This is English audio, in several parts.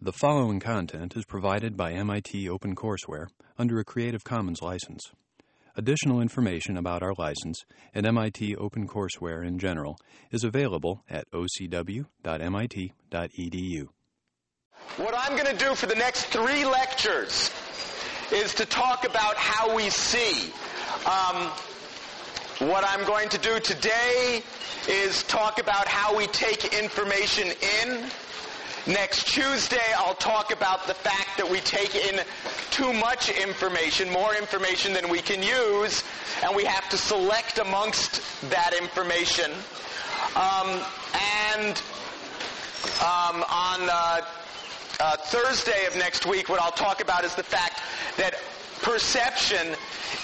The following content is provided by MIT OpenCourseware under a Creative Commons license. Additional information about our license and MIT OpenCourseware in general is available at ocw.mit.edu. What I'm going to do for the next three lectures is to talk about how we see. Um, what I'm going to do today is talk about how we take information in. Next Tuesday, I'll talk about the fact that we take in too much information, more information than we can use, and we have to select amongst that information. Um, and um, on uh, uh, Thursday of next week, what I'll talk about is the fact that perception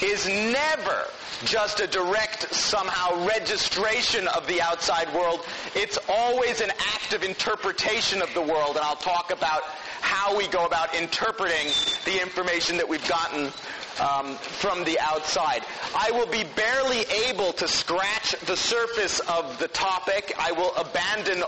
is never just a direct somehow registration of the outside world. It's always an active interpretation of the world, and I'll talk about how we go about interpreting the information that we've gotten um, from the outside. I will be barely able to scratch the surface of the topic. I will abandon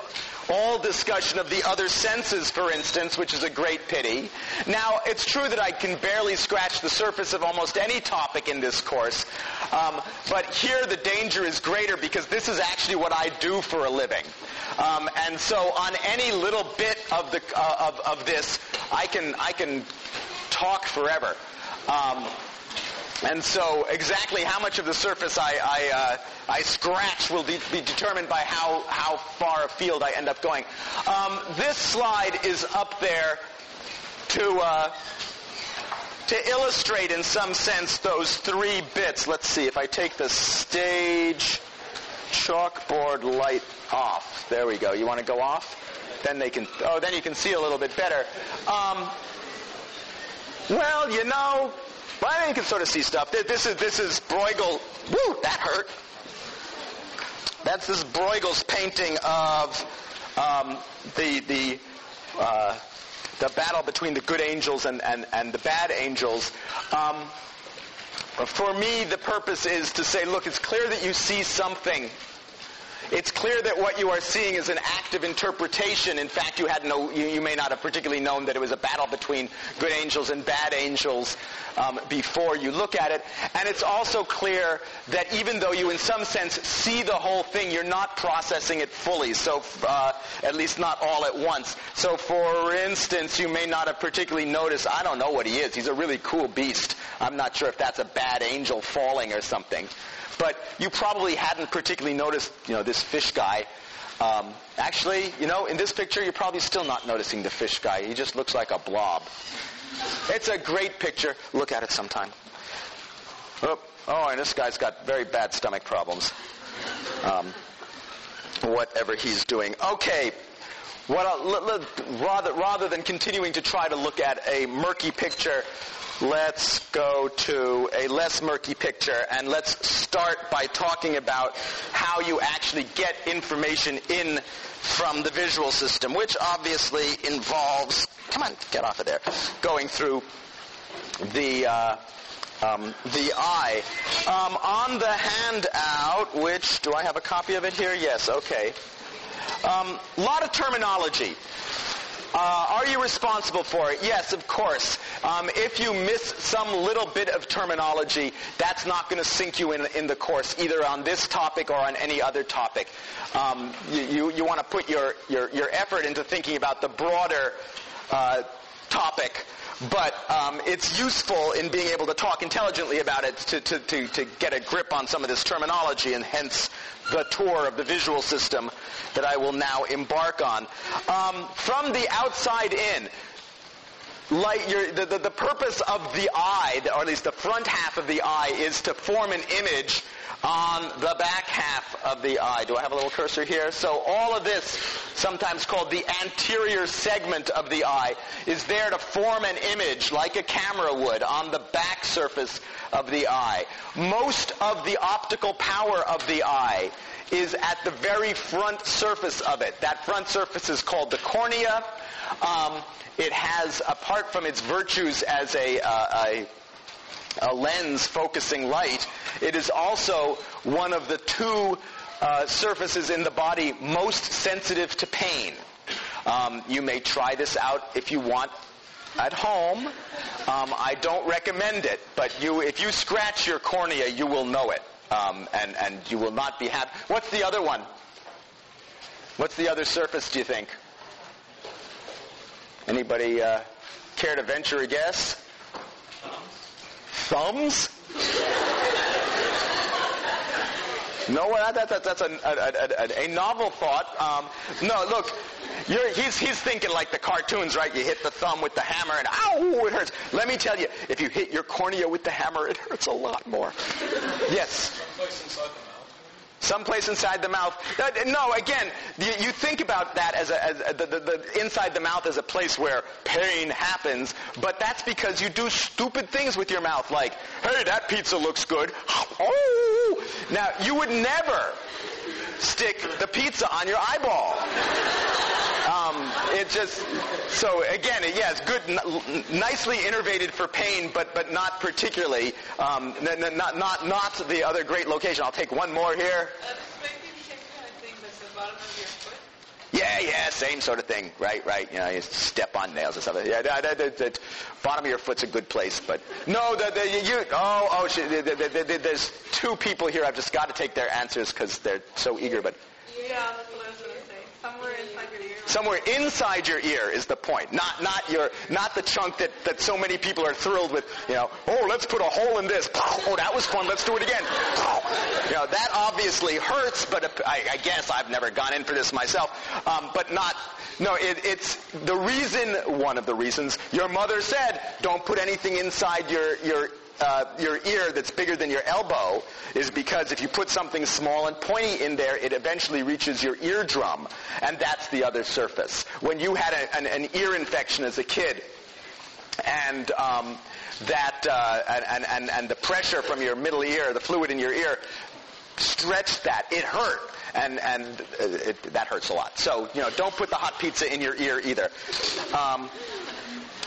all discussion of the other senses, for instance, which is a great pity. Now, it's true that I can barely scratch the surface of almost any topic in this course, um, but here the danger is greater because this is actually what I do for a living. Um, and so on any little bit of, the, uh, of, of this, I can, I can talk forever. Um, and so exactly how much of the surface I, I, uh, I scratch will de- be determined by how, how far afield I end up going. Um, this slide is up there to, uh, to illustrate in some sense those three bits. Let's see, if I take the stage chalkboard light off. There we go. You want to go off? Then they can, oh, then you can see a little bit better. Um, well, you know, well, I can sort of see stuff. This is this is Bruegel. Woo, that hurt. That's this Bruegel's painting of um, the the uh, the battle between the good angels and, and, and the bad angels. Um, for me, the purpose is to say, look, it's clear that you see something it's clear that what you are seeing is an act of interpretation. In fact, you had no, you, you may not have particularly known that it was a battle between good angels and bad angels um, before you look at it. And it's also clear that even though you, in some sense, see the whole thing, you're not processing it fully. So, uh, at least not all at once. So, for instance, you may not have particularly noticed. I don't know what he is. He's a really cool beast. I'm not sure if that's a bad angel falling or something. But you probably hadn't particularly noticed, you know, this fish guy. Um, actually, you know, in this picture, you're probably still not noticing the fish guy. He just looks like a blob. It's a great picture. Look at it sometime. Oh, oh and this guy's got very bad stomach problems. Um, whatever he's doing. Okay. What, rather, rather than continuing to try to look at a murky picture, let's go to a less murky picture and let's start by talking about how you actually get information in from the visual system, which obviously involves, come on, get off of there, going through the, uh, um, the eye. Um, on the handout, which, do I have a copy of it here? Yes, okay. A um, lot of terminology. Uh, are you responsible for it? Yes, of course. Um, if you miss some little bit of terminology, that's not going to sink you in, in the course, either on this topic or on any other topic. Um, you, you, you want to put your, your, your effort into thinking about the broader uh, topic but um, it's useful in being able to talk intelligently about it to, to, to, to, get a grip on some of this terminology and hence the tour of the visual system that I will now embark on. Um, from the outside in, light, the, the, the purpose of the eye, or at least the front half of the eye, is to form an image on the back half of the eye. Do I have a little cursor here? So all of this, sometimes called the anterior segment of the eye, is there to form an image like a camera would on the back surface of the eye. Most of the optical power of the eye is at the very front surface of it. That front surface is called the cornea. Um, it has, apart from its virtues as a, uh, a a lens focusing light, it is also one of the two uh, surfaces in the body most sensitive to pain. Um, you may try this out if you want at home. Um, I don't recommend it, but you, if you scratch your cornea, you will know it, um, and and you will not be happy. What's the other one? What's the other surface? Do you think? Anybody uh, care to venture a guess? Thumbs? No, that, that, that's a, a, a, a, novel thought. Um, no, look, he's, he's thinking like the cartoons, right? You hit the thumb with the hammer and ow, it hurts. Let me tell you, if you hit your cornea with the hammer, it hurts a lot more. Yes? Someplace inside the mouth. No, again, you, think about that as, a, as the, the, the, inside the mouth as a place where pain happens, but that's because you do stupid things with your mouth, like, hey, that pizza looks good. Oh! Now, you would never stick the pizza on your eyeball. Um, it just so again, yeah, it's good, n- nicely innervated for pain, but but not particularly, um, n- n- not not not the other great location. I'll take one more here. Yeah, yeah, same sort of thing. Right, right. You know, you step on nails and stuff. Yeah, the, the, the bottom of your foot's a good place, but no, the, the you. Oh, oh, the, there's two people here. I've just got to take their answers because they're so eager. But yeah, Somewhere inside your ear. Somewhere inside your ear is the point, not not your not the chunk that that so many people are thrilled with. You know, oh, let's put a hole in this. Oh, that was fun. Let's do it again. You know, that obviously hurts, but I, I guess I've never gone in for this myself. Um, but not no, it, it's the reason, one of the reasons, your mother said, don't put anything inside your, your uh, your ear that's bigger than your elbow is because if you put something small and pointy in there, it eventually reaches your eardrum, and that's the other surface. When you had a, an, an, ear infection as a kid, and um, that uh, and, and, and the pressure from your middle ear, the fluid in your ear, stretched that. It hurt. And, and it, that hurts a lot. So, you know, don't put the hot pizza in your ear either. Um,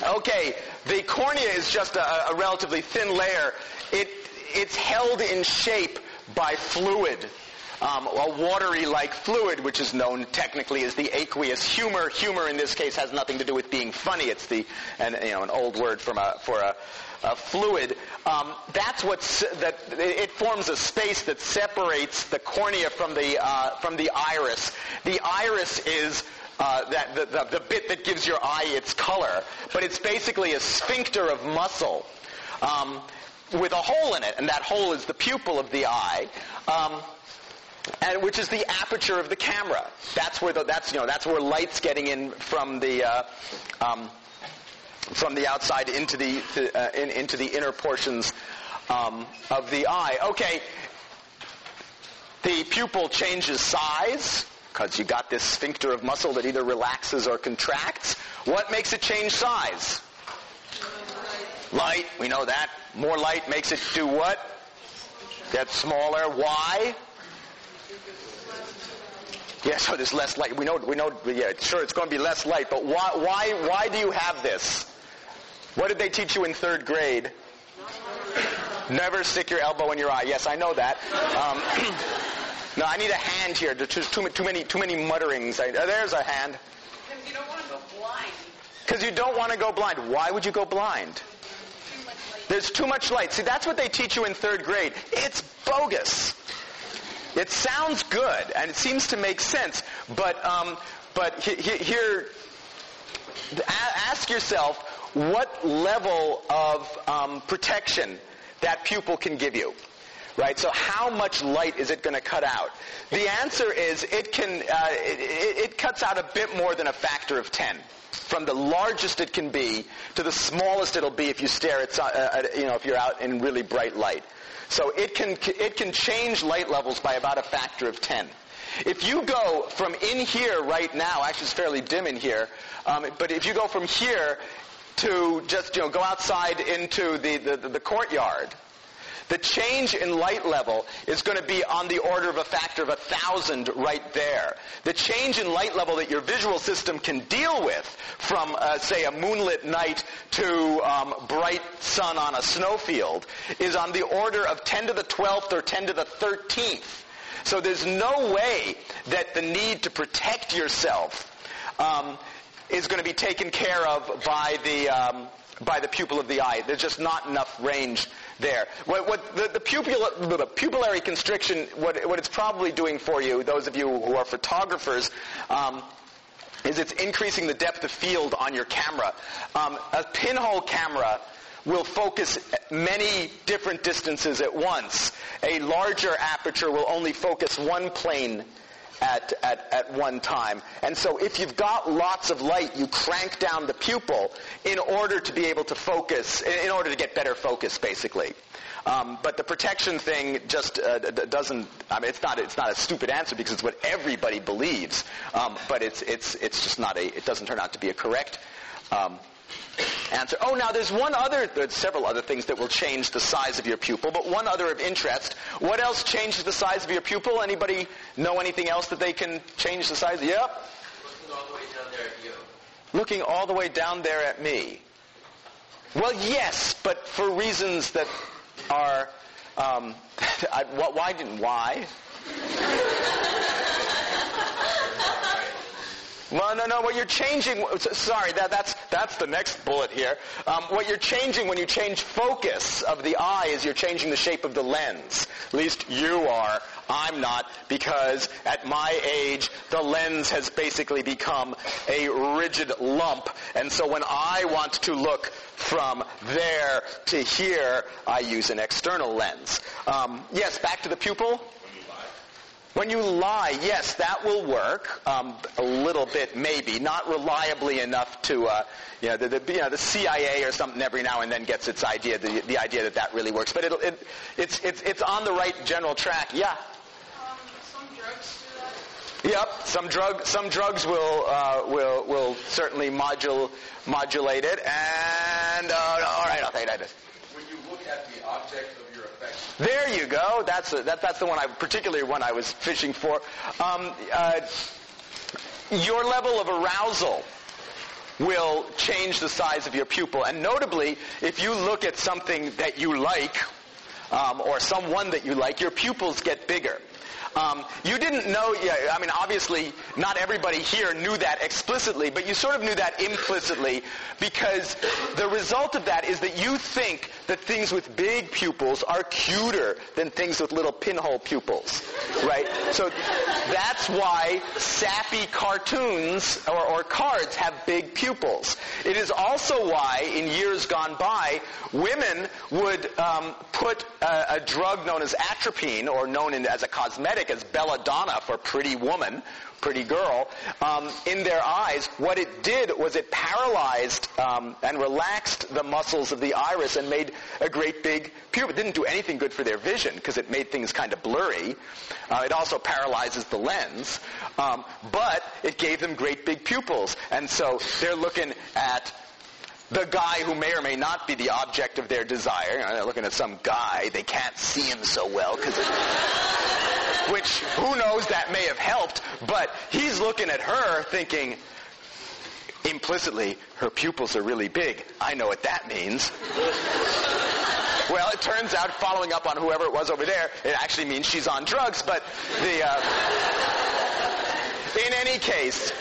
Okay, the cornea is just a, a relatively thin layer. It, it's held in shape by fluid. Um, a watery-like fluid, which is known technically as the aqueous humor. Humor in this case has nothing to do with being funny. It's the, and you know, an old word from a, for a, a fluid. Um, that's what that it forms a space that separates the cornea from the uh, from the iris. The iris is uh, that the, the, the, bit that gives your eye its color, but it's basically a sphincter of muscle um, with a hole in it, and that hole is the pupil of the eye. Um, and which is the aperture of the camera. That's where the, that's you know that's where light's getting in from the uh, um, from the outside into the uh, in, into the inner portions um, of the eye. Okay, the pupil changes size because you got this sphincter of muscle that either relaxes or contracts. What makes it change size? Light, we know that. More light makes it do what? Get smaller. Why? Yeah, so there's less light. We know, we know, yeah, sure, it's going to be less light, but why, why, why do you have this? What did they teach you in third grade? Never stick your elbow in your eye. Yes, I know that. Um, No, I need a hand here. There's too, too many, too many mutterings. I, uh, there's a hand. Because you don't want to go blind. Because you don't want to go blind. Why would you go blind? There's too much light. See, that's what they teach you in third grade. It's bogus. It sounds good and it seems to make sense, but um, but he, he, here, ask yourself what level of um, protection that pupil can give you right? So how much light is it going to cut out? The answer is it can, uh, it, it cuts out a bit more than a factor of 10 from the largest it can be to the smallest it'll be if you stare at, uh, you know, if you're out in really bright light. So it can, it can change light levels by about a factor of 10. If you go from in here right now, actually it's fairly dim in here, um, but if you go from here to just, you know, go outside into the, the, the courtyard, the change in light level is going to be on the order of a factor of a thousand right there. The change in light level that your visual system can deal with from, uh, say, a moonlit night to um, bright sun on a snowfield is on the order of 10 to the 12th or 10 to the 13th. So there's no way that the need to protect yourself um, is going to be taken care of by the um, by the pupil of the eye. There's just not enough range there. What, what the, the, pupil, the pupillary constriction, what, what it's probably doing for you, those of you who are photographers, um, is it's increasing the depth of field on your camera. Um, a pinhole camera will focus many different distances at once. A larger aperture will only focus one plane at, at, at one time. And so if you've got lots of light, you crank down the pupil in order to be able to focus, in order to get better focus, basically. Um, but the protection thing just uh, doesn't. I mean, it's not. It's not a stupid answer because it's what everybody believes. Um, but it's it's it's just not a. It doesn't turn out to be a correct um, answer. Oh, now there's one other, there's several other things that will change the size of your pupil, but one other of interest. What else changes the size of your pupil? Anybody know anything else that they can change the size? Yep. Looking all the way down there at you. Looking all the way down there at me. Well, yes, but for reasons that are, um, I, why didn't, why? Well, no, no. What you're changing, sorry, that, that's, that's the next bullet here. Um, what you're changing when you change focus of the eye is you're changing the shape of the lens. At least you are. I'm not because at my age, the lens has basically become a rigid lump. And so when I want to look from there to here, I use an external lens. Um, yes, back to the pupil. When you lie, yes, that will work um, a little bit, maybe, not reliably enough to, uh, you know, the, the, you know, the CIA or something every now and then gets its idea, the, the idea that that really works. But it, it, it's, it's, it's on the right general track. Yeah. Um, some drugs do that. Yep, some drug some drugs will uh, will will certainly modul, modulate it. And uh, all right, I'll take that. When you look at the object of your affection, There you go. That's a, that, that's the one I particularly one I was fishing for. Um, uh, your level of arousal will change the size of your pupil, and notably, if you look at something that you like um, or someone that you like, your pupils get bigger. Um, you didn't know, yeah, I mean, obviously, not everybody here knew that explicitly, but you sort of knew that implicitly because the result of that is that you think that things with big pupils are cuter than things with little pinhole pupils, right? So that's why sappy cartoons or, or cards have big pupils. It is also why, in years gone by, women would um, put a, a drug known as atropine, or known in, as a cosmetic as belladonna for pretty woman, pretty girl, um, in their eyes. What it did was it paralyzed um, and relaxed the muscles of the iris and made a great big pupil. It didn't do anything good for their vision because it made things kind of blurry. Uh, it also paralyzes the lens, um, but it gave them great big pupils. And so they're looking at the guy who may or may not be the object of their desire. You know, they're looking at some guy. They can't see him so well because which who knows that may have helped, but he's looking at her thinking, implicitly, her pupils are really big. I know what that means. well, it turns out, following up on whoever it was over there, it actually means she's on drugs, but the, uh, in any case,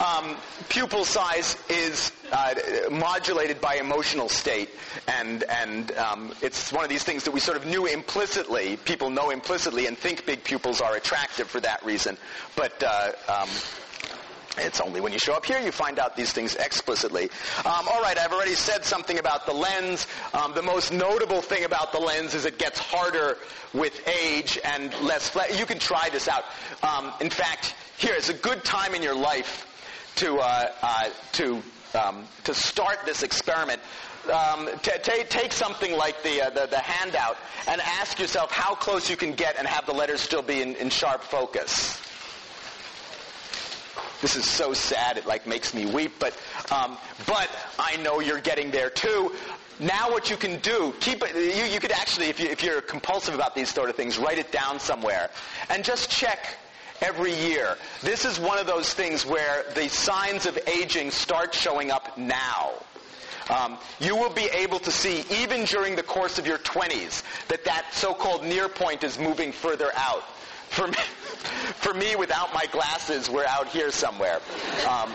um, pupil size is uh, modulated by emotional state, and and um, it's one of these things that we sort of knew implicitly. People know implicitly and think big pupils are attractive for that reason, but. Uh, um, it's only when you show up here you find out these things explicitly. Um, all right, I've already said something about the lens. Um, the most notable thing about the lens is it gets harder with age and less. Fle- you can try this out. Um, in fact, here is a good time in your life to uh, uh, to um, to start this experiment. Um, t- t- take something like the, uh, the, the handout and ask yourself how close you can get and have the letters still be in, in sharp focus. This is so sad; it like makes me weep. But um, but I know you're getting there too. Now, what you can do, keep it. You, you could actually, if, you, if you're compulsive about these sort of things, write it down somewhere and just check every year. This is one of those things where the signs of aging start showing up now. Um, you will be able to see, even during the course of your 20s, that that so-called near point is moving further out. for me, for me without my glasses, we're out here somewhere. Um,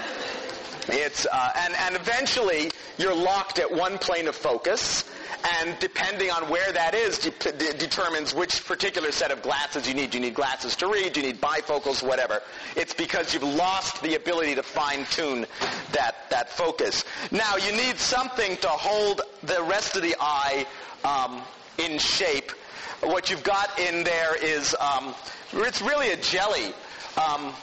it's uh, and and eventually you're locked at one plane of focus, and depending on where that is, de- de- determines which particular set of glasses you need. You need glasses to read. You need bifocals, whatever. It's because you've lost the ability to fine tune that that focus. Now you need something to hold the rest of the eye um, in shape. What you've got in there is um, it's really a jelly. Um,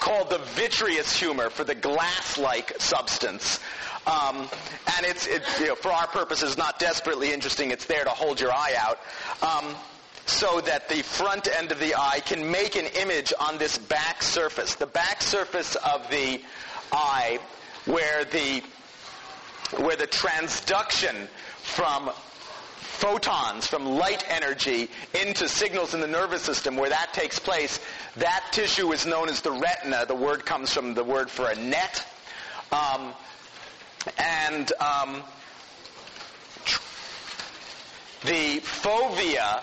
called the vitreous humor for the glass-like substance. Um, and it's, it, you know, for our purposes, not desperately interesting. It's there to hold your eye out. Um, so that the front end of the eye can make an image on this back surface. The back surface of the eye where the, where the transduction from photons from light energy into signals in the nervous system where that takes place, that tissue is known as the retina. The word comes from the word for a net. Um, and um, the fovea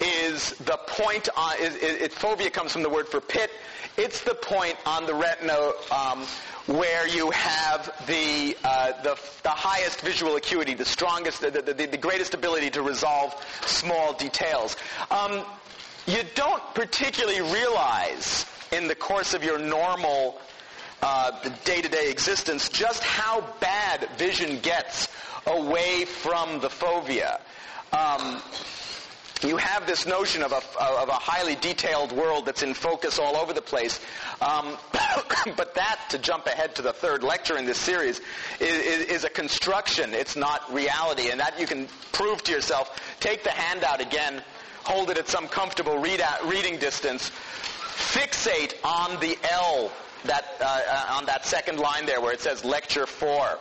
is the point on, it, it, fovea comes from the word for pit. It's the point on the retina um, where you have the, uh, the, the, highest visual acuity, the strongest, the, the, the, greatest ability to resolve small details. Um, you don't particularly realize in the course of your normal uh, the day-to-day existence just how bad vision gets away from the fovea. Um, you have this notion of a, of a highly detailed world that's in focus all over the place. Um, but that, to jump ahead to the third lecture in this series, is, is, a construction. It's not reality. And that you can prove to yourself. Take the handout again, hold it at some comfortable reading distance, fixate on the L, that, uh, on that second line there where it says lecture 4.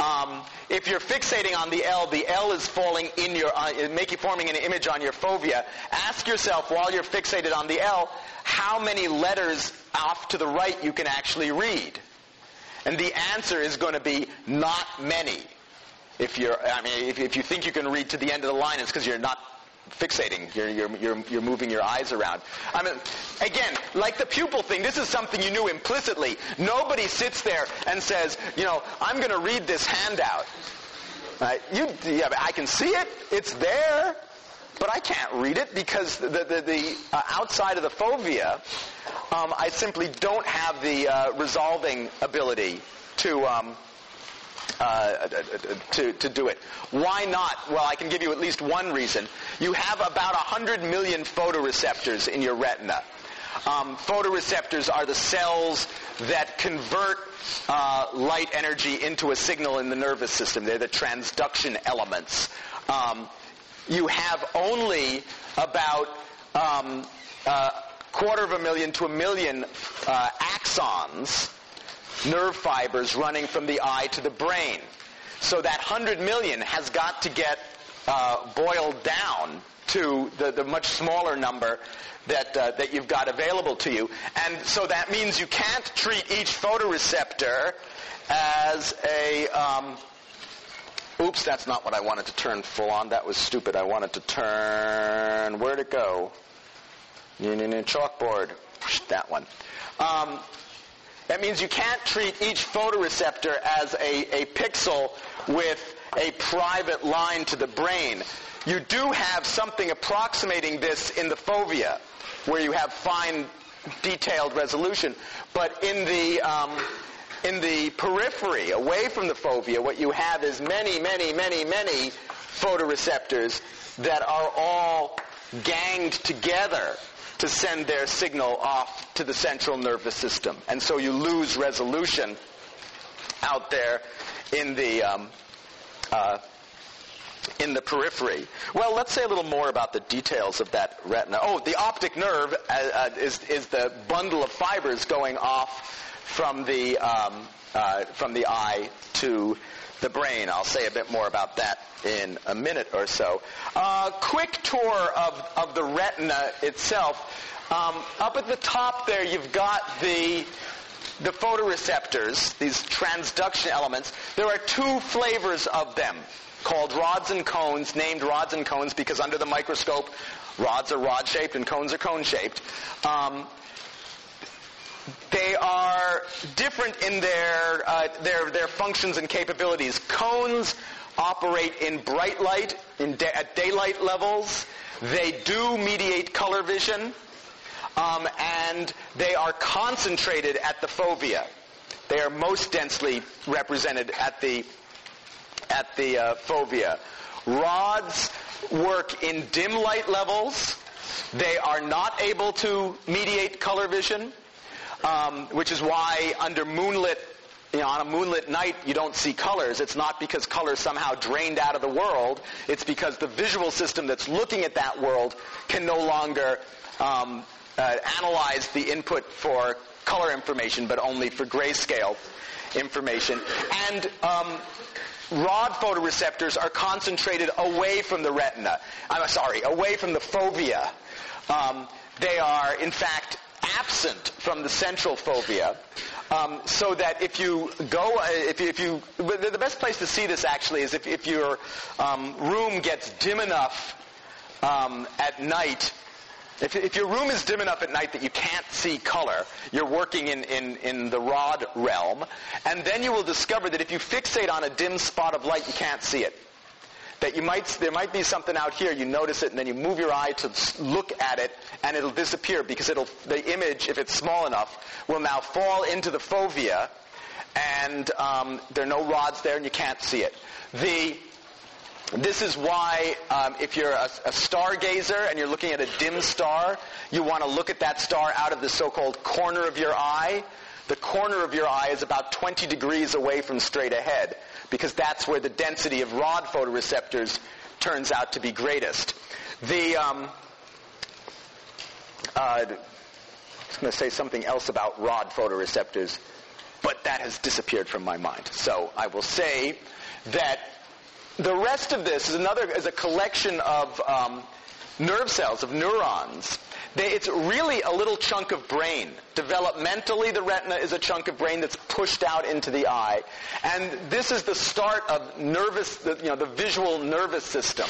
Um, if you're fixating on the L, the L is falling in your, uh, making, forming an image on your fovea. Ask yourself while you're fixated on the L, how many letters off to the right you can actually read. And the answer is going to be not many. If you're, I mean, if, if you think you can read to the end of the line, it's because you're not fixating. You're, you're, you're, you're moving your eyes around. I mean, again, like the pupil thing, this is something you knew implicitly. Nobody sits there and says, you know, I'm going to read this handout. Right? You, yeah, I can see it. It's there. But I can't read it because the, the, the uh, outside of the fovea, um, I simply don't have the uh, resolving ability to um, uh, to, to do it. Why not? Well, I can give you at least one reason. You have about 100 million photoreceptors in your retina. Um, photoreceptors are the cells that convert uh, light energy into a signal in the nervous system. They're the transduction elements. Um, you have only about um, a quarter of a million to a million uh, axons nerve fibers running from the eye to the brain. So that 100 million has got to get uh, boiled down to the, the much smaller number that, uh, that you've got available to you. And so that means you can't treat each photoreceptor as a, um, oops, that's not what I wanted to turn full on. That was stupid. I wanted to turn, where'd it go? Chalkboard. That one. Um, that means you can't treat each photoreceptor as a, a pixel with a private line to the brain. You do have something approximating this in the fovea, where you have fine, detailed resolution. But in the um, in the periphery, away from the fovea, what you have is many, many, many, many photoreceptors that are all ganged together to send their signal off to the central nervous system. And so you lose resolution out there in the um, uh, in the periphery. Well, let's say a little more about the details of that retina. Oh, the optic nerve uh, uh, is is the bundle of fibers going off from the um, uh, from the eye to the brain. I'll say a bit more about that in a minute or so. Uh, quick tour of, of the retina itself. Um, up at the top there, you've got the the photoreceptors, these transduction elements. There are two flavors of them called rods and cones, named rods and cones because under the microscope, rods are rod-shaped and cones are cone-shaped. Um, they are different in their, uh, their, their functions and capabilities. Cones operate in bright light, in da- at daylight levels. They do mediate color vision, um, and they are concentrated at the fovea. They are most densely represented at the at the uh, fovea. Rods work in dim light levels. They are not able to mediate color vision, um, which is why under moonlit you know, on a moonlit night, you don't see colors. It's not because colors somehow drained out of the world. It's because the visual system that's looking at that world can no longer um, uh, analyze the input for color information, but only for grayscale information. And um, rod photoreceptors are concentrated away from the retina. I'm sorry, away from the fovea. Um, they are, in fact, absent from the central fovea. Um, so that if you go, uh, if you, if you, the best place to see this actually is if, if your um, room gets dim enough um, at night if, if, your room is dim enough at night that you can't see color, you're working in, in, in the rod realm, and then you will discover that if you fixate on a dim spot of light, you can't see it. That you might, there might be something out here, you notice it, and then you move your eye to look at it, and it'll disappear because it'll, the image, if it's small enough, will now fall into the fovea, and um, there are no rods there, and you can't see it. The this is why um, if you're a, a stargazer and you're looking at a dim star, you want to look at that star out of the so-called corner of your eye. The corner of your eye is about 20 degrees away from straight ahead because that's where the density of rod photoreceptors turns out to be greatest. The um, uh, I was going to say something else about rod photoreceptors, but that has disappeared from my mind. So I will say that the rest of this is another is a collection of um, nerve cells, of neurons. They, it's really a little chunk of brain. Developmentally, the retina is a chunk of brain that's pushed out into the eye. And this is the start of nervous, the, you know, the visual nervous system.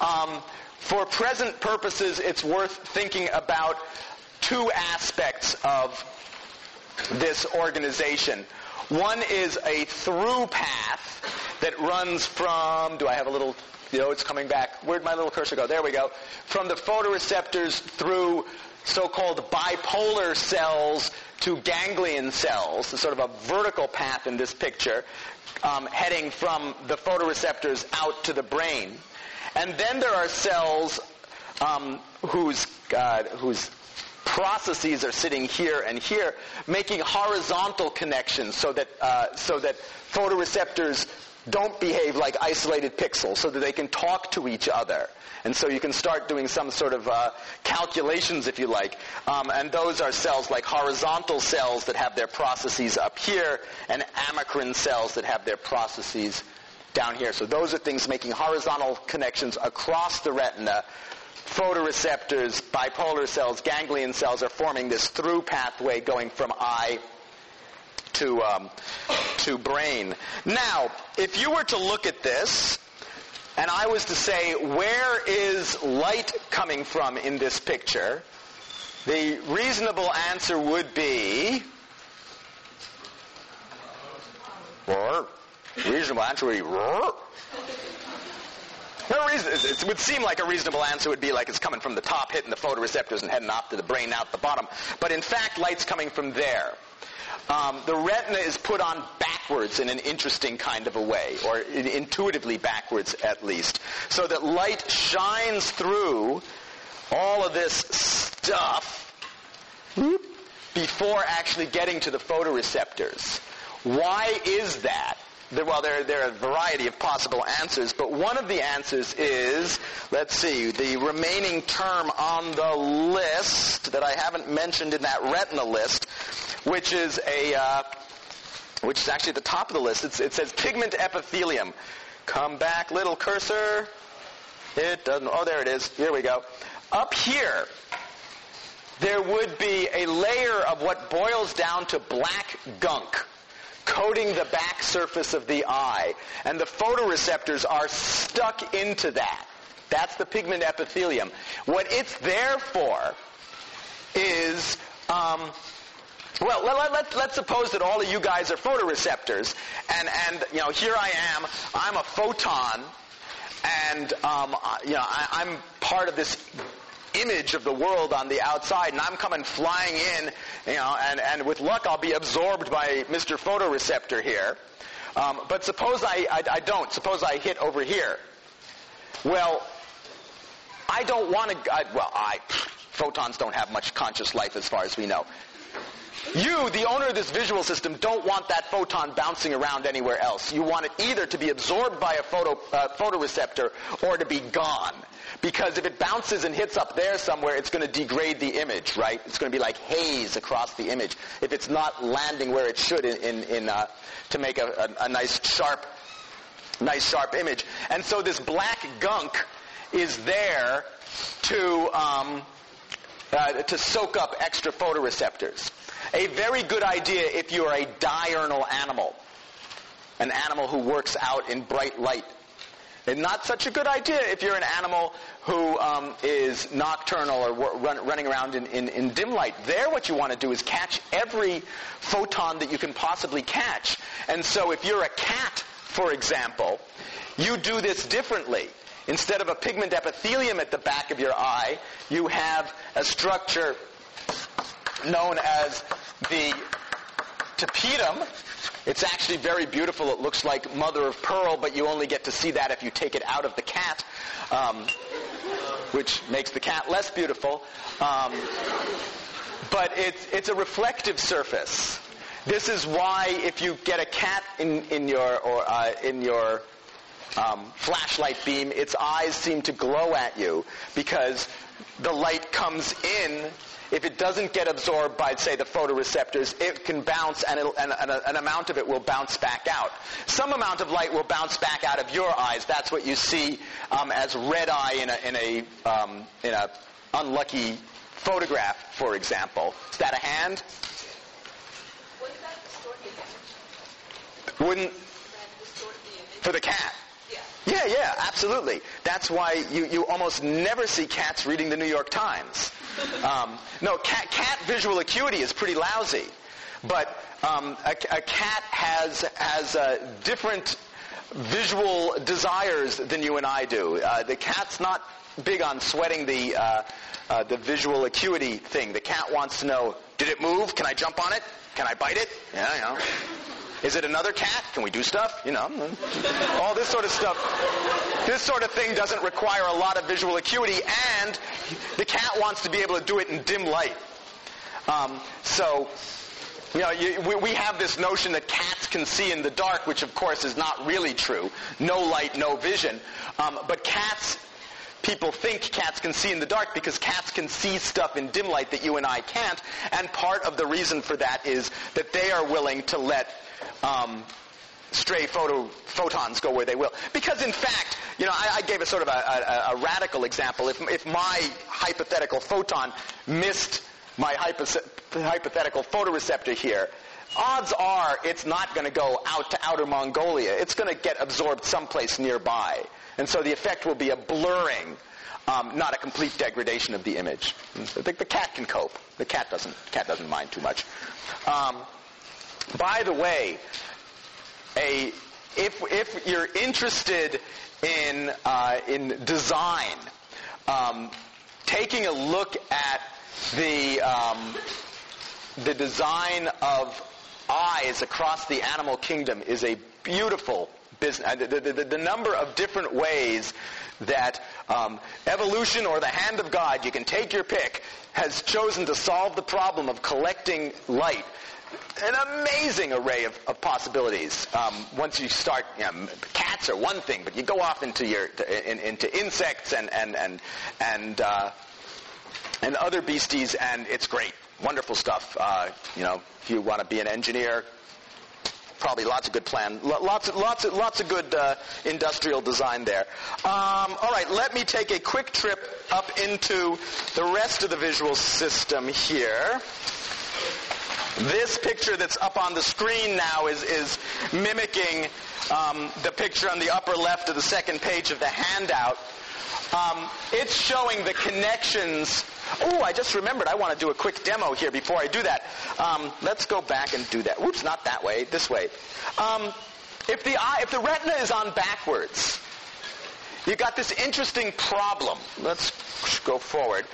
Um, for present purposes, it's worth thinking about two aspects of this organization. One is a through path that runs from, do I have a little, you know, it's coming back. Where'd my little cursor go? There we go. From the photoreceptors through so-called bipolar cells to ganglion cells, sort of a vertical path in this picture, um, heading from the photoreceptors out to the brain. And then there are cells um, whose, uh, whose processes are sitting here and here, making horizontal connections so that, uh, so that photoreceptors don't behave like isolated pixels, so that they can talk to each other. And so you can start doing some sort of uh, calculations, if you like. Um, and those are cells like horizontal cells that have their processes up here, and amacrine cells that have their processes down here. So those are things making horizontal connections across the retina photoreceptors, bipolar cells, ganglion cells are forming this through pathway going from eye to, um, to brain. Now, if you were to look at this, and I was to say, where is light coming from in this picture? The reasonable answer would be, or reasonable answer would be, no reason. It would seem like a reasonable answer would be like it's coming from the top, hitting the photoreceptors and heading off to the brain out the bottom. But in fact, light's coming from there. Um, the retina is put on backwards in an interesting kind of a way, or intuitively backwards at least, so that light shines through all of this stuff before actually getting to the photoreceptors. Why is that? well, there, there are a variety of possible answers, but one of the answers is, let's see, the remaining term on the list that I haven't mentioned in that retina list, which is a, uh, which is actually at the top of the list. It's, it says pigment epithelium. Come back, little cursor. It doesn't, oh, there it is. Here we go. Up here, there would be a layer of what boils down to black gunk coating the back surface of the eye. And the photoreceptors are stuck into that. That's the pigment epithelium. What it's there for is, um, well, let, us let, let's suppose that all of you guys are photoreceptors, and, and you know, here I am, I'm a photon, and um, you know, I, I'm part of this image of the world on the outside, and I'm coming flying in, you know, and, and with luck I'll be absorbed by Mr. Photoreceptor here. Um, but suppose I, I, I don't. Suppose I hit over here. Well, I don't want to. well, I photons don't have much conscious life as far as we know. You, the owner of this visual system, don't want that photon bouncing around anywhere else. You want it either to be absorbed by a photo, uh, photoreceptor or to be gone. Because if it bounces and hits up there somewhere, it's going to degrade the image, right? It's going to be like haze across the image if it's not landing where it should in, in, in uh, to make a, a, a nice sharp, nice sharp image. And so this black gunk is there to um, uh, to soak up extra photoreceptors. A very good idea if you're a diurnal animal, an animal who works out in bright light. And not such a good idea if you're an animal who um, is nocturnal or run, running around in, in, in dim light. There, what you want to do is catch every photon that you can possibly catch. And so, if you're a cat, for example, you do this differently. Instead of a pigment epithelium at the back of your eye, you have a structure known as the tapetum. It's actually very beautiful. It looks like mother of pearl, but you only get to see that if you take it out of the cat, um, which makes the cat less beautiful. Um, but it's, it's a reflective surface. This is why if you get a cat in, in your, or, uh, in your um, flashlight beam, its eyes seem to glow at you because the light comes in if it doesn't get absorbed by, say, the photoreceptors, it can bounce and, and, and a, an amount of it will bounce back out. Some amount of light will bounce back out of your eyes. That's what you see um, as red eye in a, in a, um, in a unlucky photograph, for example. Is that a hand? Wouldn't for the cat? Yeah, yeah, absolutely. That's why you, you almost never see cats reading the New York Times. Um, no, cat, cat visual acuity is pretty lousy. But um, a, a, cat has, has uh, different visual desires than you and I do. Uh, the cat's not big on sweating the, uh, uh, the visual acuity thing. The cat wants to know, did it move? Can I jump on it? Can I bite it? Yeah. Is it another cat? Can we do stuff? You know, all this sort of stuff. This sort of thing doesn't require a lot of visual acuity, and the cat wants to be able to do it in dim light. Um, so, you know, you, we, we have this notion that cats can see in the dark, which of course is not really true. No light, no vision. Um, but cats people think cats can see in the dark because cats can see stuff in dim light that you and I can't. And part of the reason for that is that they are willing to let um, stray photo, photons go where they will. Because in fact, you know, I, I gave a sort of a, a, a, radical example. If, if my hypothetical photon missed my hypothetical photoreceptor here, odds are it's not going to go out to outer Mongolia. It's going to get absorbed someplace nearby. And so the effect will be a blurring, um, not a complete degradation of the image. The, the, cat can cope. The cat doesn't, cat doesn't mind too much. Um, by the way, a, if, if you're interested in, uh, in design, um, taking a look at the, um, the design of eyes across the animal kingdom is a beautiful business. Uh, the, the, the, number of different ways that um, evolution or the hand of God, you can take your pick, has chosen to solve the problem of collecting light an amazing array of, of possibilities. Um, once you start, you know, cats are one thing, but you go off into your to, in, into insects and and and and uh, and other beasties, and it's great, wonderful stuff. Uh, you know, if you want to be an engineer, probably lots of good plan, lots of lots lots of good uh, industrial design there. Um, all right, let me take a quick trip up into the rest of the visual system here. This picture that's up on the screen now is, is mimicking um, the picture on the upper left of the second page of the handout. Um, it's showing the connections. Oh, I just remembered. I want to do a quick demo here before I do that. Um, let's go back and do that. Whoops, not that way. This way. Um, if the eye, if the retina is on backwards, you got this interesting problem. Let's go forward.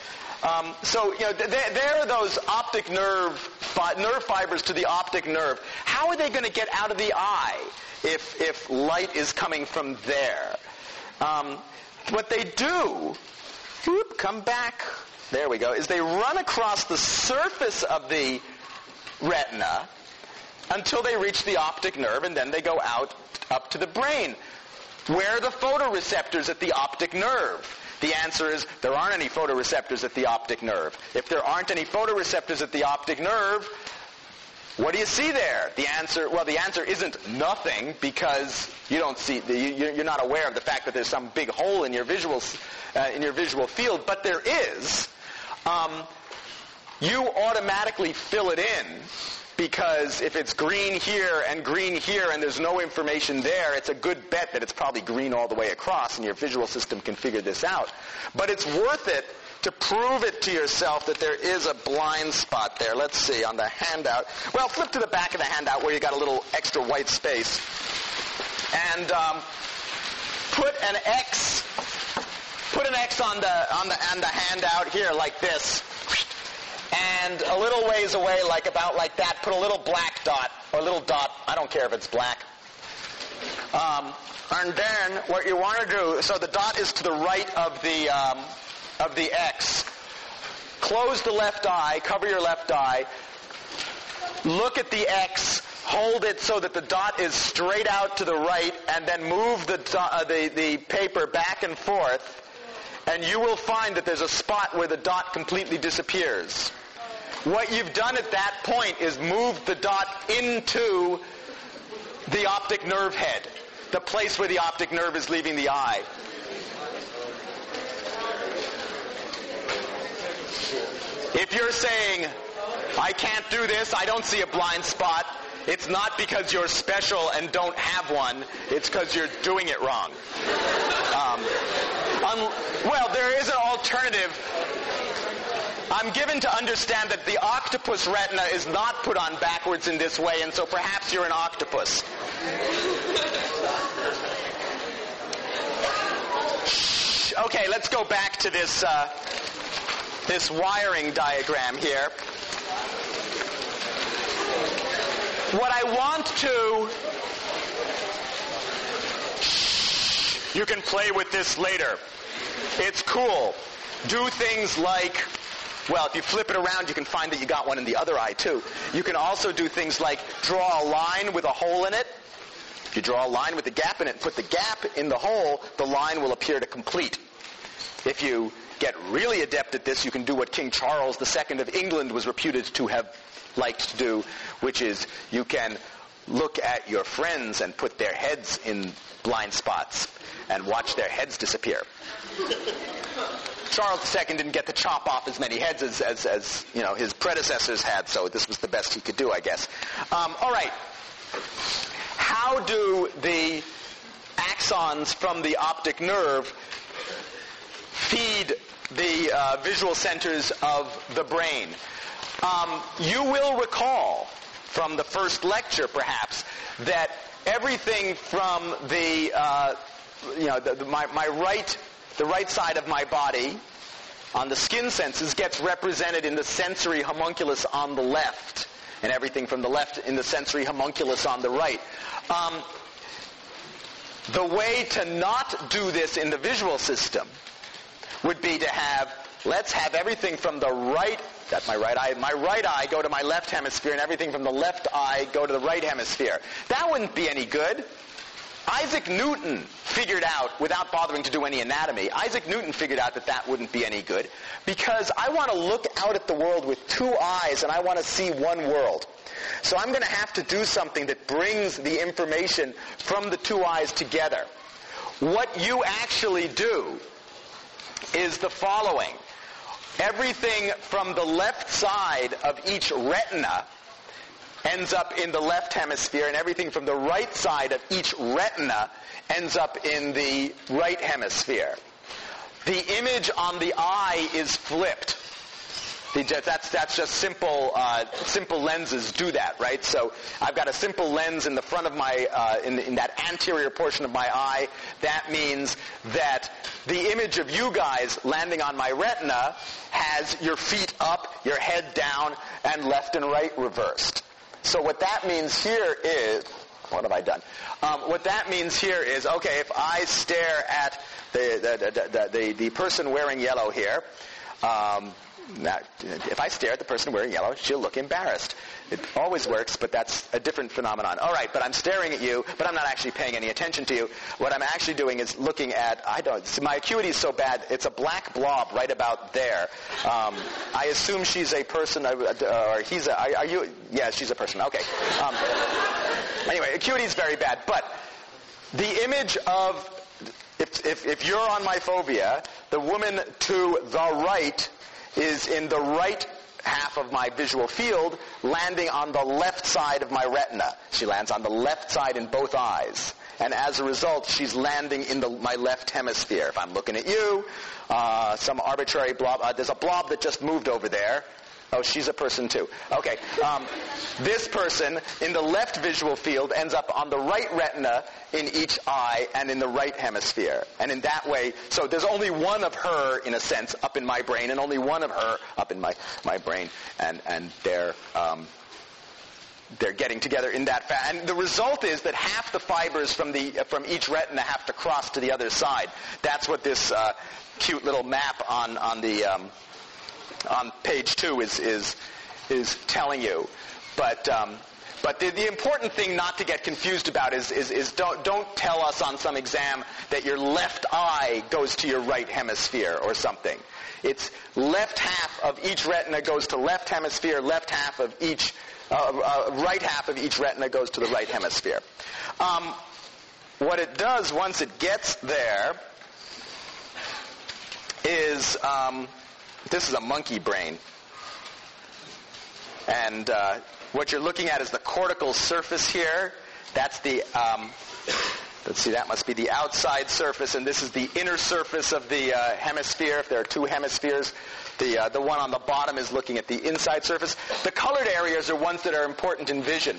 Um, so, you know, there, there are those optic nerve, fi- nerve fibers to the optic nerve. How are they going to get out of the eye if, if light is coming from there? Um, what they do, whoop, come back, there we go, is they run across the surface of the retina until they reach the optic nerve and then they go out up to the brain. Where are the photoreceptors at the optic nerve? The answer is there aren't any photoreceptors at the optic nerve. If there aren't any photoreceptors at the optic nerve, what do you see there? The answer, well, the answer isn't nothing because you don't see, you're not aware of the fact that there's some big hole in your visual, uh, in your visual field, but there is. Um, you automatically fill it in because if it's green here and green here and there's no information there, it's a good bet that it's probably green all the way across and your visual system can figure this out. But it's worth it to prove it to yourself that there is a blind spot there. Let's see, on the handout. Well, flip to the back of the handout where you got a little extra white space. And um, put an X, put an X on the, on the, on the handout here like this and a little ways away, like about like that, put a little black dot or a little dot. I don't care if it's black. Um, and then what you want to do, so the dot is to the right of the um, of the X. Close the left eye, cover your left eye. Look at the X. Hold it so that the dot is straight out to the right, and then move the, uh, the, the paper back and forth and you will find that there's a spot where the dot completely disappears. What you've done at that point is moved the dot into the optic nerve head, the place where the optic nerve is leaving the eye. If you're saying, I can't do this, I don't see a blind spot, it's not because you're special and don't have one, it's because you're doing it wrong. Um, un- well, there is an alternative. I'm given to understand that the octopus retina is not put on backwards in this way, and so perhaps you're an octopus. Okay, let's go back to this uh, this wiring diagram here. What I want to you can play with this later. It's cool. Do things like, well, if you flip it around, you can find that you got one in the other eye too. You can also do things like draw a line with a hole in it. If you draw a line with a gap in it, put the gap in the hole, the line will appear to complete. If you get really adept at this, you can do what King Charles II of England was reputed to have liked to do, which is you can look at your friends and put their heads in blind spots and watch their heads disappear. Charles II didn't get to chop off as many heads as, as, as, you know his predecessors had, so this was the best he could do, I guess. Um, all right. How do the axons from the optic nerve feed the uh, visual centers of the brain? Um, you will recall from the first lecture, perhaps, that everything from the uh, you know, the, the, my, my right, the right side of my body on the skin senses gets represented in the sensory homunculus on the left, and everything from the left in the sensory homunculus on the right. Um, the way to not do this in the visual system would be to have, let's have everything from the right, that's my right eye, my right eye go to my left hemisphere, and everything from the left eye go to the right hemisphere. That wouldn't be any good. Isaac Newton figured out, without bothering to do any anatomy, Isaac Newton figured out that that wouldn't be any good because I want to look out at the world with two eyes and I want to see one world. So I'm going to have to do something that brings the information from the two eyes together. What you actually do is the following. Everything from the left side of each retina ends up in the left hemisphere, and everything from the right side of each retina ends up in the right hemisphere. The image on the eye is flipped. That's, that's just simple, uh, simple lenses do that, right? So I've got a simple lens in the front of my, uh, in, in that anterior portion of my eye. That means that the image of you guys landing on my retina has your feet up, your head down, and left and right reversed. So what that means here is, what have I done? Um, what that means here is, okay, if I stare at the, the, the, the, the person wearing yellow here, um, now, if I stare at the person wearing yellow, she'll look embarrassed. It always works, but that's a different phenomenon. All right, but I'm staring at you, but I'm not actually paying any attention to you. What I'm actually doing is looking at, I don't, see, my acuity is so bad, it's a black blob right about there. Um, I assume she's a person, uh, or he's a, are, are you, yeah, she's a person, okay. Um, anyway, acuity is very bad, but the image of, if, if, if you're on my fovea, the woman to the right is in the right half of my visual field landing on the left side of my retina. She lands on the left side in both eyes. And as a result, she's landing in the, my left hemisphere. If I'm looking at you, uh, some arbitrary blob, uh, there's a blob that just moved over there. Oh, she's a person too. Okay. Um, this person in the left visual field ends up on the right retina in each eye and in the right hemisphere. And in that way, so there's only one of her, in a sense, up in my brain, and only one of her up in my, my brain. And, and they're, um, they're getting together in that fat. And the result is that half the fibers from, the, from each retina have to cross to the other side. That's what this uh, cute little map on, on the... Um, on page two is is is telling you. But um, but the, the, important thing not to get confused about is, is, is don't, don't tell us on some exam that your left eye goes to your right hemisphere or something. It's left half of each retina goes to left hemisphere, left half of each, uh, uh, right half of each retina goes to the right hemisphere. Um, what it does once it gets there is um, this is a monkey brain. And uh, what you're looking at is the cortical surface here. That's the, um, let's see, that must be the outside surface, and this is the inner surface of the uh, hemisphere. If there are two hemispheres, the, uh, the one on the bottom is looking at the inside surface. The colored areas are ones that are important in vision.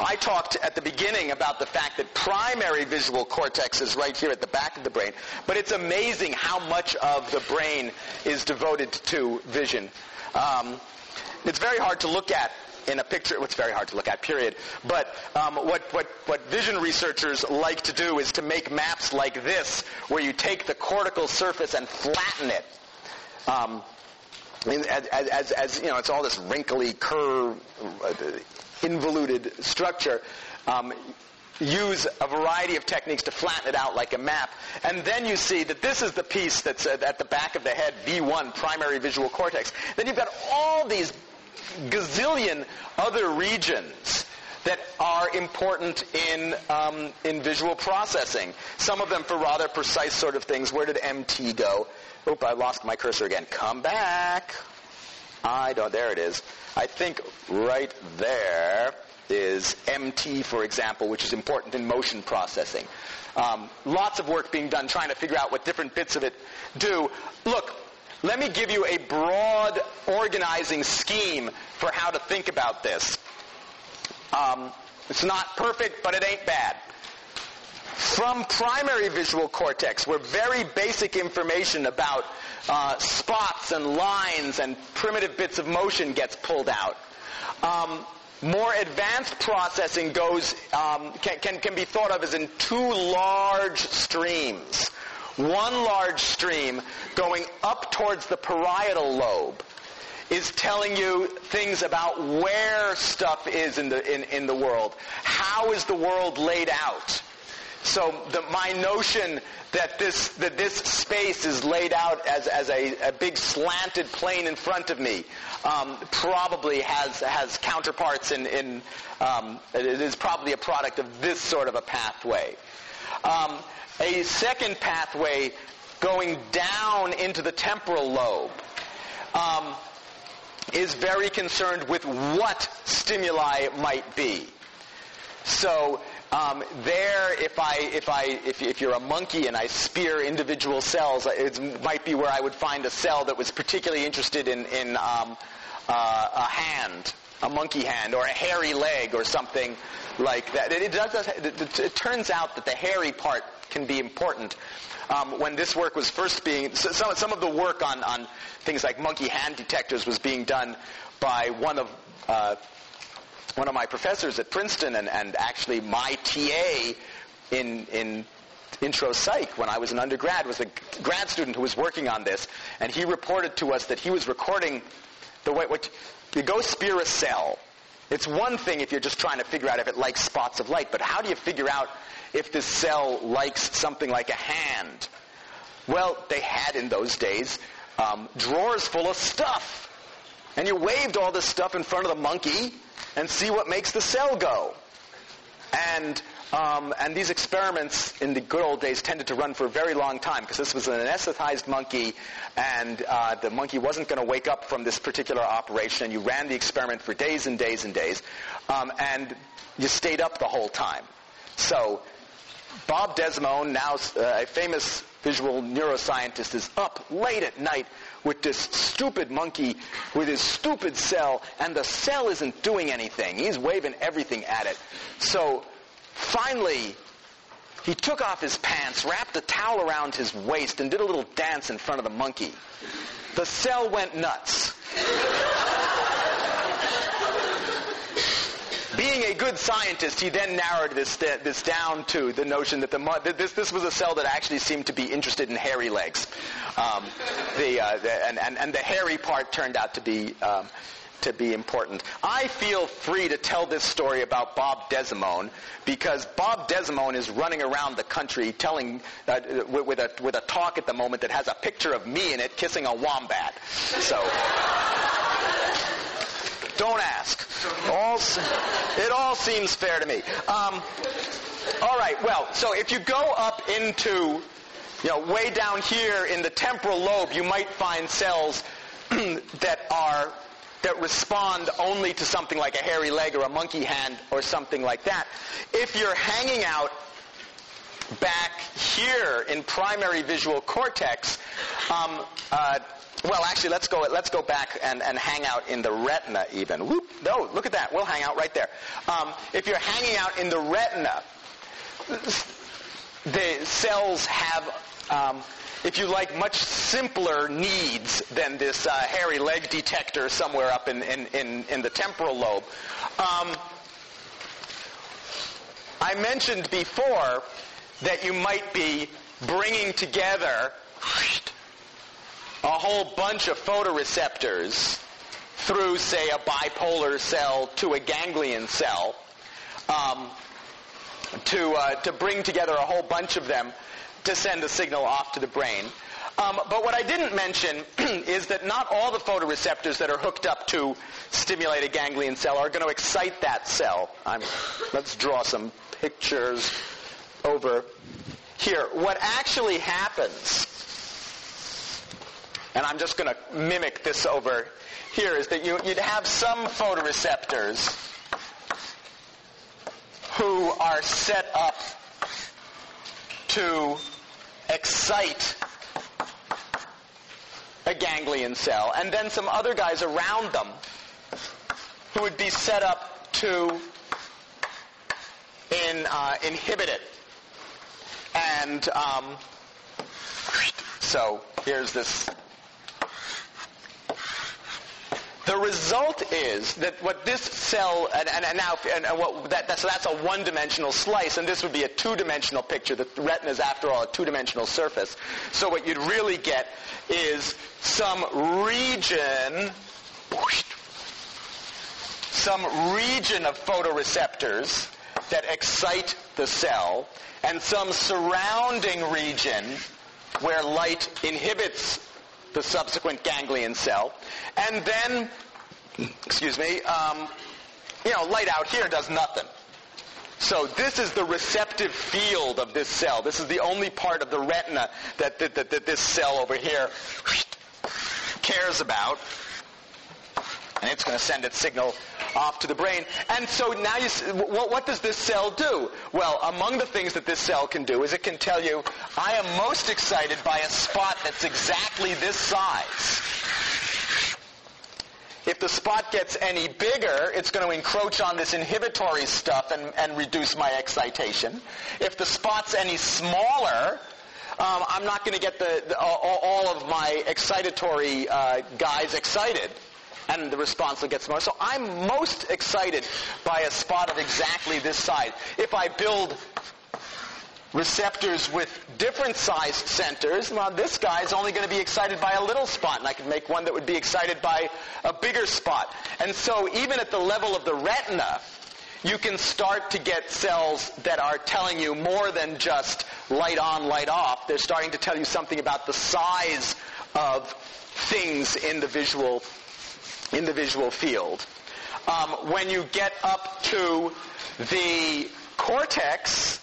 I talked at the beginning about the fact that primary visual cortex is right here at the back of the brain, but it's amazing how much of the brain is devoted to vision. Um, it's very hard to look at in a picture. It's very hard to look at, period. But um, what, what, what vision researchers like to do is to make maps like this, where you take the cortical surface and flatten it. Um, as, as, as, you know, it's all this wrinkly curve, uh, involuted structure. Um, use a variety of techniques to flatten it out like a map. And then you see that this is the piece that's at the back of the head, V1, primary visual cortex. Then you've got all these gazillion other regions that are important in um, in visual processing. Some of them for rather precise sort of things. Where did MT go? Oop, I lost my cursor again. Come back. I don't. There it is. I think right there is MT, for example, which is important in motion processing. Um, lots of work being done trying to figure out what different bits of it do. Look, let me give you a broad organizing scheme for how to think about this. Um, it's not perfect, but it ain't bad. From primary visual cortex, where very basic information about uh, spots and lines and primitive bits of motion gets pulled out. Um, more advanced processing goes um, can, can, can be thought of as in two large streams. One large stream going up towards the parietal lobe is telling you things about where stuff is in the in, in the world. How is the world laid out? So the, my notion that this that this space is laid out as, as a, a big slanted plane in front of me um, probably has has counterparts in, in um, it is probably a product of this sort of a pathway. Um, a second pathway going down into the temporal lobe. Um, is very concerned with what stimuli might be. So um, there, if I, if I, if, if you're a monkey and I spear individual cells, it might be where I would find a cell that was particularly interested in, in um, uh, a hand, a monkey hand, or a hairy leg, or something like that. It, it, does, it, it turns out that the hairy part can be important. Um, when this work was first being, so some, some of the work on, on things like monkey hand detectors was being done by one of uh, one of my professors at Princeton and, and actually my TA in, in intro psych when I was an undergrad was a grad student who was working on this and he reported to us that he was recording the way, you go spear a cell. It's one thing if you're just trying to figure out if it likes spots of light, but how do you figure out if this cell likes something like a hand? Well, they had in those days um, drawers full of stuff. And you waved all this stuff in front of the monkey, and see what makes the cell go. And um, and these experiments in the good old days tended to run for a very long time because this was an anesthetized monkey, and uh, the monkey wasn't going to wake up from this particular operation. And you ran the experiment for days and days and days, um, and you stayed up the whole time. So Bob Desimone, now uh, a famous visual neuroscientist, is up late at night with this stupid monkey with his stupid cell, and the cell isn't doing anything. He's waving everything at it. So finally, he took off his pants, wrapped a towel around his waist, and did a little dance in front of the monkey. The cell went nuts. Being a good scientist, he then narrowed this, this down to the notion that the, this, this was a cell that actually seemed to be interested in hairy legs. Um, the, uh, the, and, and, and the hairy part turned out to be um, to be important. I feel free to tell this story about Bob Desimone because Bob Desimone is running around the country telling uh, with, a, with a talk at the moment that has a picture of me in it kissing a wombat. So. Don't ask. All, it all seems fair to me. Um, all right. Well, so if you go up into, you know, way down here in the temporal lobe, you might find cells that are that respond only to something like a hairy leg or a monkey hand or something like that. If you're hanging out back here in primary visual cortex, um, uh, well, actually, let's go. Let's go back and, and hang out in the retina. Even. Whoop! No, look at that. We'll hang out right there. Um, if you're hanging out in the retina, the cells have, um, if you like, much simpler needs than this uh, hairy leg detector somewhere up in in, in, in the temporal lobe. Um, I mentioned before that you might be bringing together a whole bunch of photoreceptors through, say, a bipolar cell to a ganglion cell um, to, uh, to bring together a whole bunch of them to send a signal off to the brain. Um, but what I didn't mention is that not all the photoreceptors that are hooked up to stimulate a ganglion cell are going to excite that cell. I'm, let's draw some pictures over here. What actually happens and I'm just going to mimic this over here, is that you, would have some photoreceptors who are set up to excite a ganglion cell, and then some other guys around them who would be set up to in, uh, inhibit it. And um, so here's this The result is that what this cell, and, and, and now, and, and what, that, that's, so that's a one-dimensional slice, and this would be a two-dimensional picture. The retina is, after all, a two-dimensional surface. So what you'd really get is some region, some region of photoreceptors that excite the cell, and some surrounding region where light inhibits the subsequent ganglion cell. And then, excuse me, um, you know, light out here does nothing. So this is the receptive field of this cell. This is the only part of the retina that, that, that, that this cell over here cares about. And it's going to send its signal off to the brain. And so now you, what, what does this cell do? Well, among the things that this cell can do is it can tell you, I am most excited by a spot that's exactly this size. If the spot gets any bigger, it's going to encroach on this inhibitory stuff and, and reduce my excitation. If the spot's any smaller, um, I'm not going to get the, the, all, all, of my excitatory uh, guys excited. And the response will get smaller. So I'm most excited by a spot of exactly this size. If I build receptors with different sized centers, well, this guy is only going to be excited by a little spot, and I could make one that would be excited by a bigger spot. And so even at the level of the retina, you can start to get cells that are telling you more than just light on, light off. They're starting to tell you something about the size of things in the visual, in the visual field. Um, when you get up to the cortex,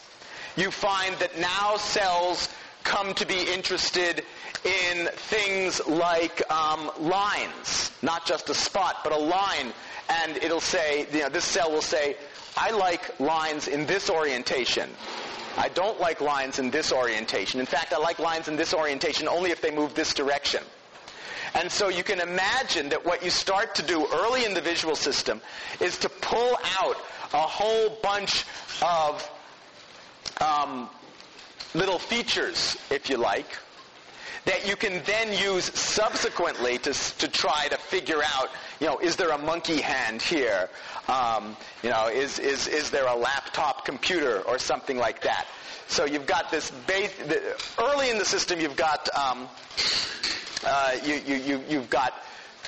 you find that now cells come to be interested in things like um, lines, not just a spot, but a line. And it'll say, you know, this cell will say, I like lines in this orientation. I don't like lines in this orientation. In fact, I like lines in this orientation only if they move this direction. And so you can imagine that what you start to do early in the visual system is to pull out a whole bunch of um, little features, if you like, that you can then use subsequently to, to try to figure out, you know, is there a monkey hand here? Um, you know, is, is, is there a laptop computer or something like that? So you've got this base, early in the system you've got, um, uh, you, you, you, you've got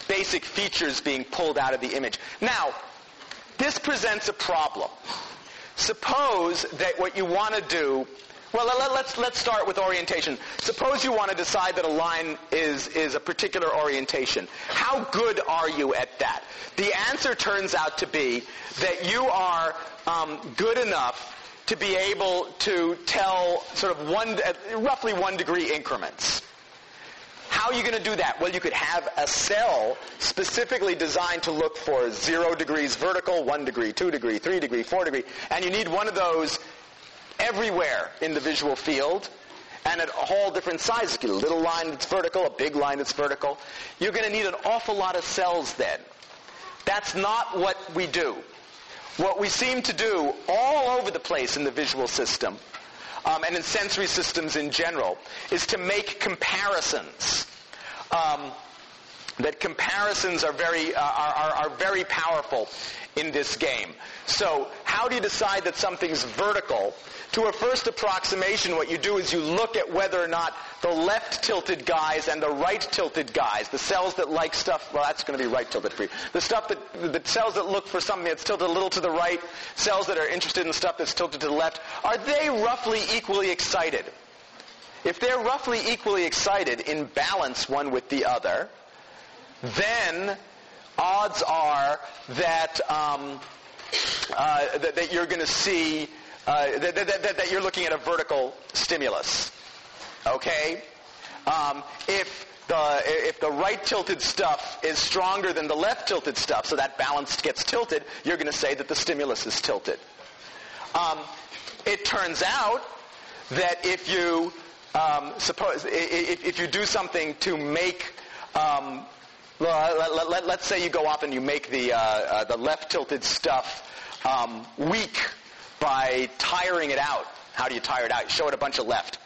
basic features being pulled out of the image. Now, this presents a problem. Suppose that what you want to do well, let, let's, let's start with orientation. Suppose you want to decide that a line is, is a particular orientation. How good are you at that? The answer turns out to be that you are um, good enough to be able to tell sort of one, roughly one degree increments. How are you going to do that? Well, you could have a cell specifically designed to look for zero degrees vertical, one degree, two degree, three degree, four degree, and you need one of those everywhere in the visual field and at all different sizes. A little line that's vertical, a big line that's vertical. You're going to need an awful lot of cells then. That's not what we do. What we seem to do all over the place in the visual system um, and in sensory systems in general is to make comparisons. Um, that comparisons are very, uh, are, are, are very powerful in this game. So how do you decide that something's vertical? To a first approximation, what you do is you look at whether or not the left tilted guys and the right tilted guys, the cells that like stuff, well that's going to be right tilted for you. The stuff that, the cells that look for something that's tilted a little to the right, cells that are interested in stuff that's tilted to the left, are they roughly equally excited? If they're roughly equally excited in balance one with the other, then odds are that um, uh, that, that, you're going to see uh, that, that, that, you're looking at a vertical stimulus. Okay, um, if the if the right tilted stuff is stronger than the left tilted stuff, so that balance gets tilted, you're going to say that the stimulus is tilted. Um, it turns out that if you um, suppose if, if, you do something to make um, let, us let, say you go off and you make the, uh, uh, the left tilted stuff um, weak by tiring it out. How do you tire it out? You show it a bunch of left.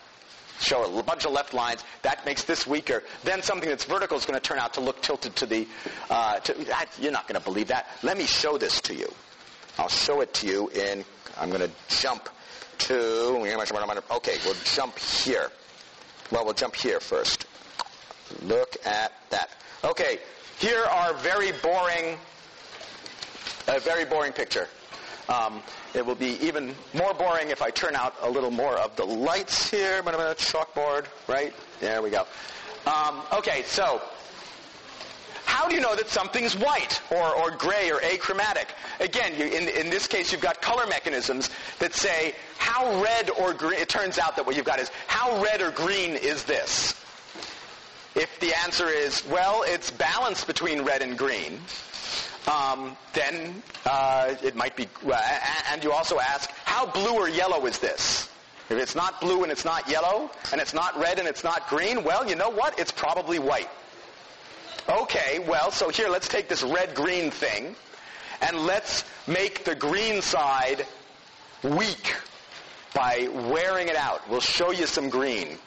Show it a bunch of left lines. That makes this weaker. Then something that's vertical is going to turn out to look tilted to the. Uh, to, you're not going to believe that. Let me show this to you. I'll show it to you in. I'm going to jump to. Okay, we'll jump here. Well, we'll jump here first. Look at that. Okay, here are very boring, a very boring picture. Um, it will be even more boring if I turn out a little more of the lights here. But I'm a chalkboard, right? There we go. Um, okay, so how do you know that something's white or, or gray or achromatic? Again, you, in, in this case, you've got color mechanisms that say how red or green. It turns out that what you've got is how red or green is this? If the answer is, well, it's balanced between red and green, um, then uh, it might be, uh, and you also ask, how blue or yellow is this? If it's not blue and it's not yellow, and it's not red and it's not green, well, you know what? It's probably white. Okay, well, so here, let's take this red-green thing, and let's make the green side weak by wearing it out. We'll show you some green.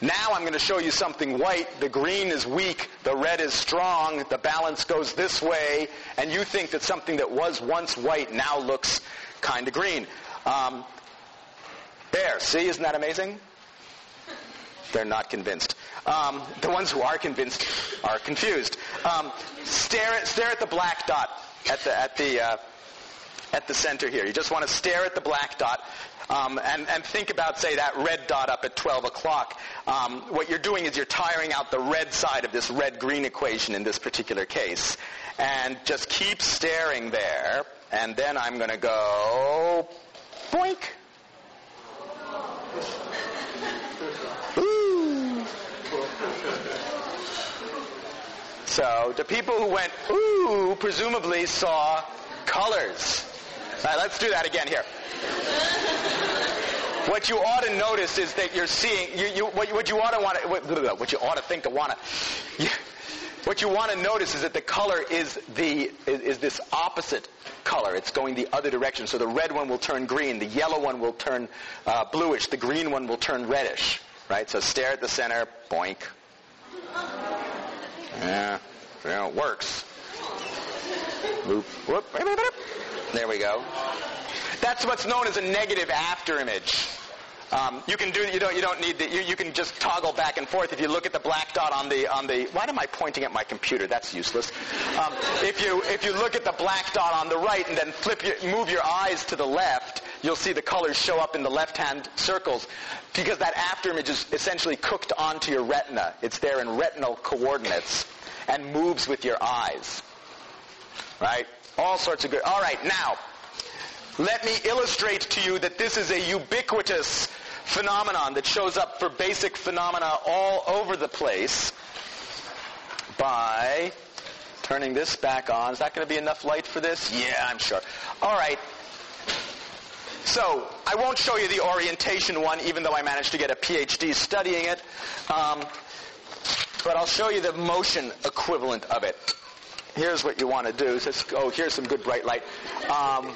Now I'm going to show you something white. The green is weak. The red is strong. The balance goes this way. And you think that something that was once white now looks kind of green. Um, there. See, isn't that amazing? They're not convinced. Um, the ones who are convinced are confused. Um, stare, at, stare at the black dot at the, at the, uh, at the center here. You just want to stare at the black dot um, and, and, think about, say, that red dot up at 12 o'clock. Um, what you're doing is you're tiring out the red side of this red-green equation in this particular case. And just keep staring there. And then I'm going to go boink. Ooh. So the people who went ooh presumably saw colors. All right, let's do that again here. What you ought to notice is that you're seeing, you, you, what, what, you ought to want to, what, what, you ought to think to want to, what you want to notice is that the color is the, is, is this opposite color. It's going the other direction. So the red one will turn green, the yellow one will turn uh, bluish, the green one will turn reddish. Right? So stare at the center, boink. Yeah, yeah it works. Whoop, whoop. There we go. That's what's known as a negative after image. Um, you can do you don't you don't need the, you, you can just toggle back and forth. If you look at the black dot on the on the why am I pointing at my computer? That's useless. Um, if you if you look at the black dot on the right and then flip your, move your eyes to the left you'll see the colors show up in the left hand circles because that after image is essentially cooked onto your retina. It's there in retinal coordinates and moves with your eyes. Right all sorts of good all right now let me illustrate to you that this is a ubiquitous phenomenon that shows up for basic phenomena all over the place by turning this back on. Is that going to be enough light for this? Yeah, I'm sure. All right. So, I won't show you the orientation one, even though I managed to get a PhD studying it. Um, but I'll show you the motion equivalent of it. Here's what you want to do. oh, here's some good bright light. Um,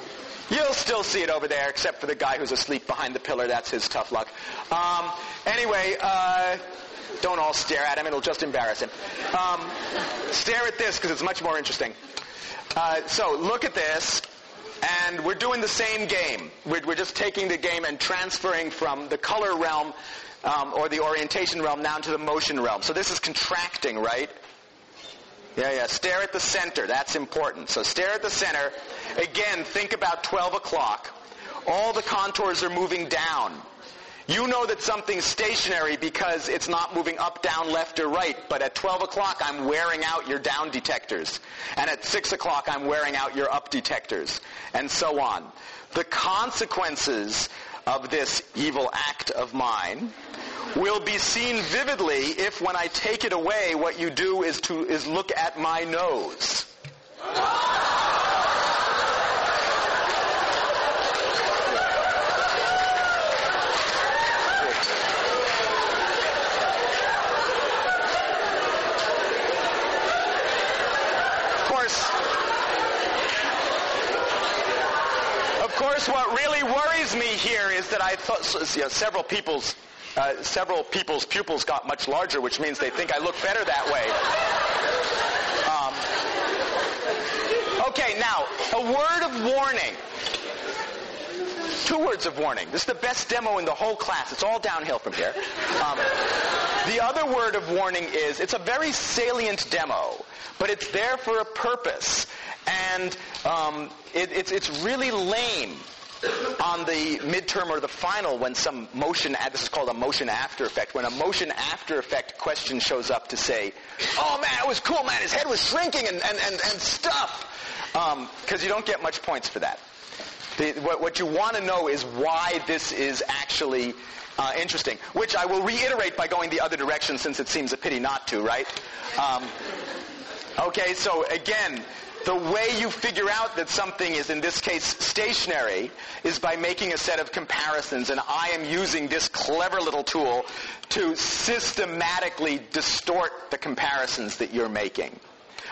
You'll still see it over there, except for the guy who's asleep behind the pillar. That's his tough luck. Um, anyway, uh, don't all stare at him. It'll just embarrass him. Um, stare at this because it's much more interesting. Uh, so look at this. And we're doing the same game. We're, we're just taking the game and transferring from the color realm um, or the orientation realm down to the motion realm. So this is contracting, right? Yeah, yeah. Stare at the center. That's important. So stare at the center. Again, think about 12 o'clock. All the contours are moving down. You know that something's stationary because it's not moving up, down, left, or right. But at 12 o'clock, I'm wearing out your down detectors. And at 6 o'clock, I'm wearing out your up detectors. And so on. The consequences of this evil act of mine will be seen vividly if when I take it away, what you do is to, is look at my nose. Of course, what really worries me here is that I thought you know, several people's uh, several people's pupils got much larger, which means they think I look better that way. Um, okay, now a word of warning. Two words of warning. This is the best demo in the whole class. It's all downhill from here. Um, the other word of warning is it's a very salient demo, but it's there for a purpose. And um, it, it's, it's really lame on the midterm or the final when some motion, this is called a motion after effect, when a motion after effect question shows up to say, oh man, it was cool, man, his head was shrinking and, and, and, and stuff. Because um, you don't get much points for that. The, what, what, you want to know is why this is actually uh, interesting, which I will reiterate by going the other direction since it seems a pity not to, right? Um, Okay, so again, the way you figure out that something is, in this case, stationary is by making a set of comparisons. And I am using this clever little tool to systematically distort the comparisons that you're making.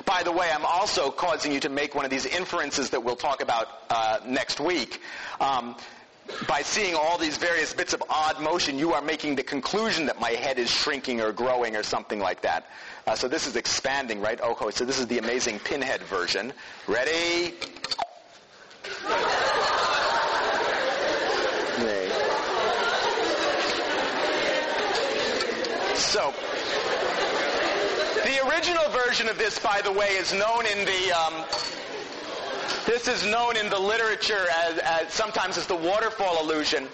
By the way, I'm also causing you to make one of these inferences that we'll talk about uh, next week. Um, by seeing all these various bits of odd motion, you are making the conclusion that my head is shrinking or growing or something like that. Uh, so this is expanding, right? Oh, so this is the amazing pinhead version. Ready? So, the original version of this, by the way, is known in the um, this is known in the literature as, as sometimes as the waterfall illusion.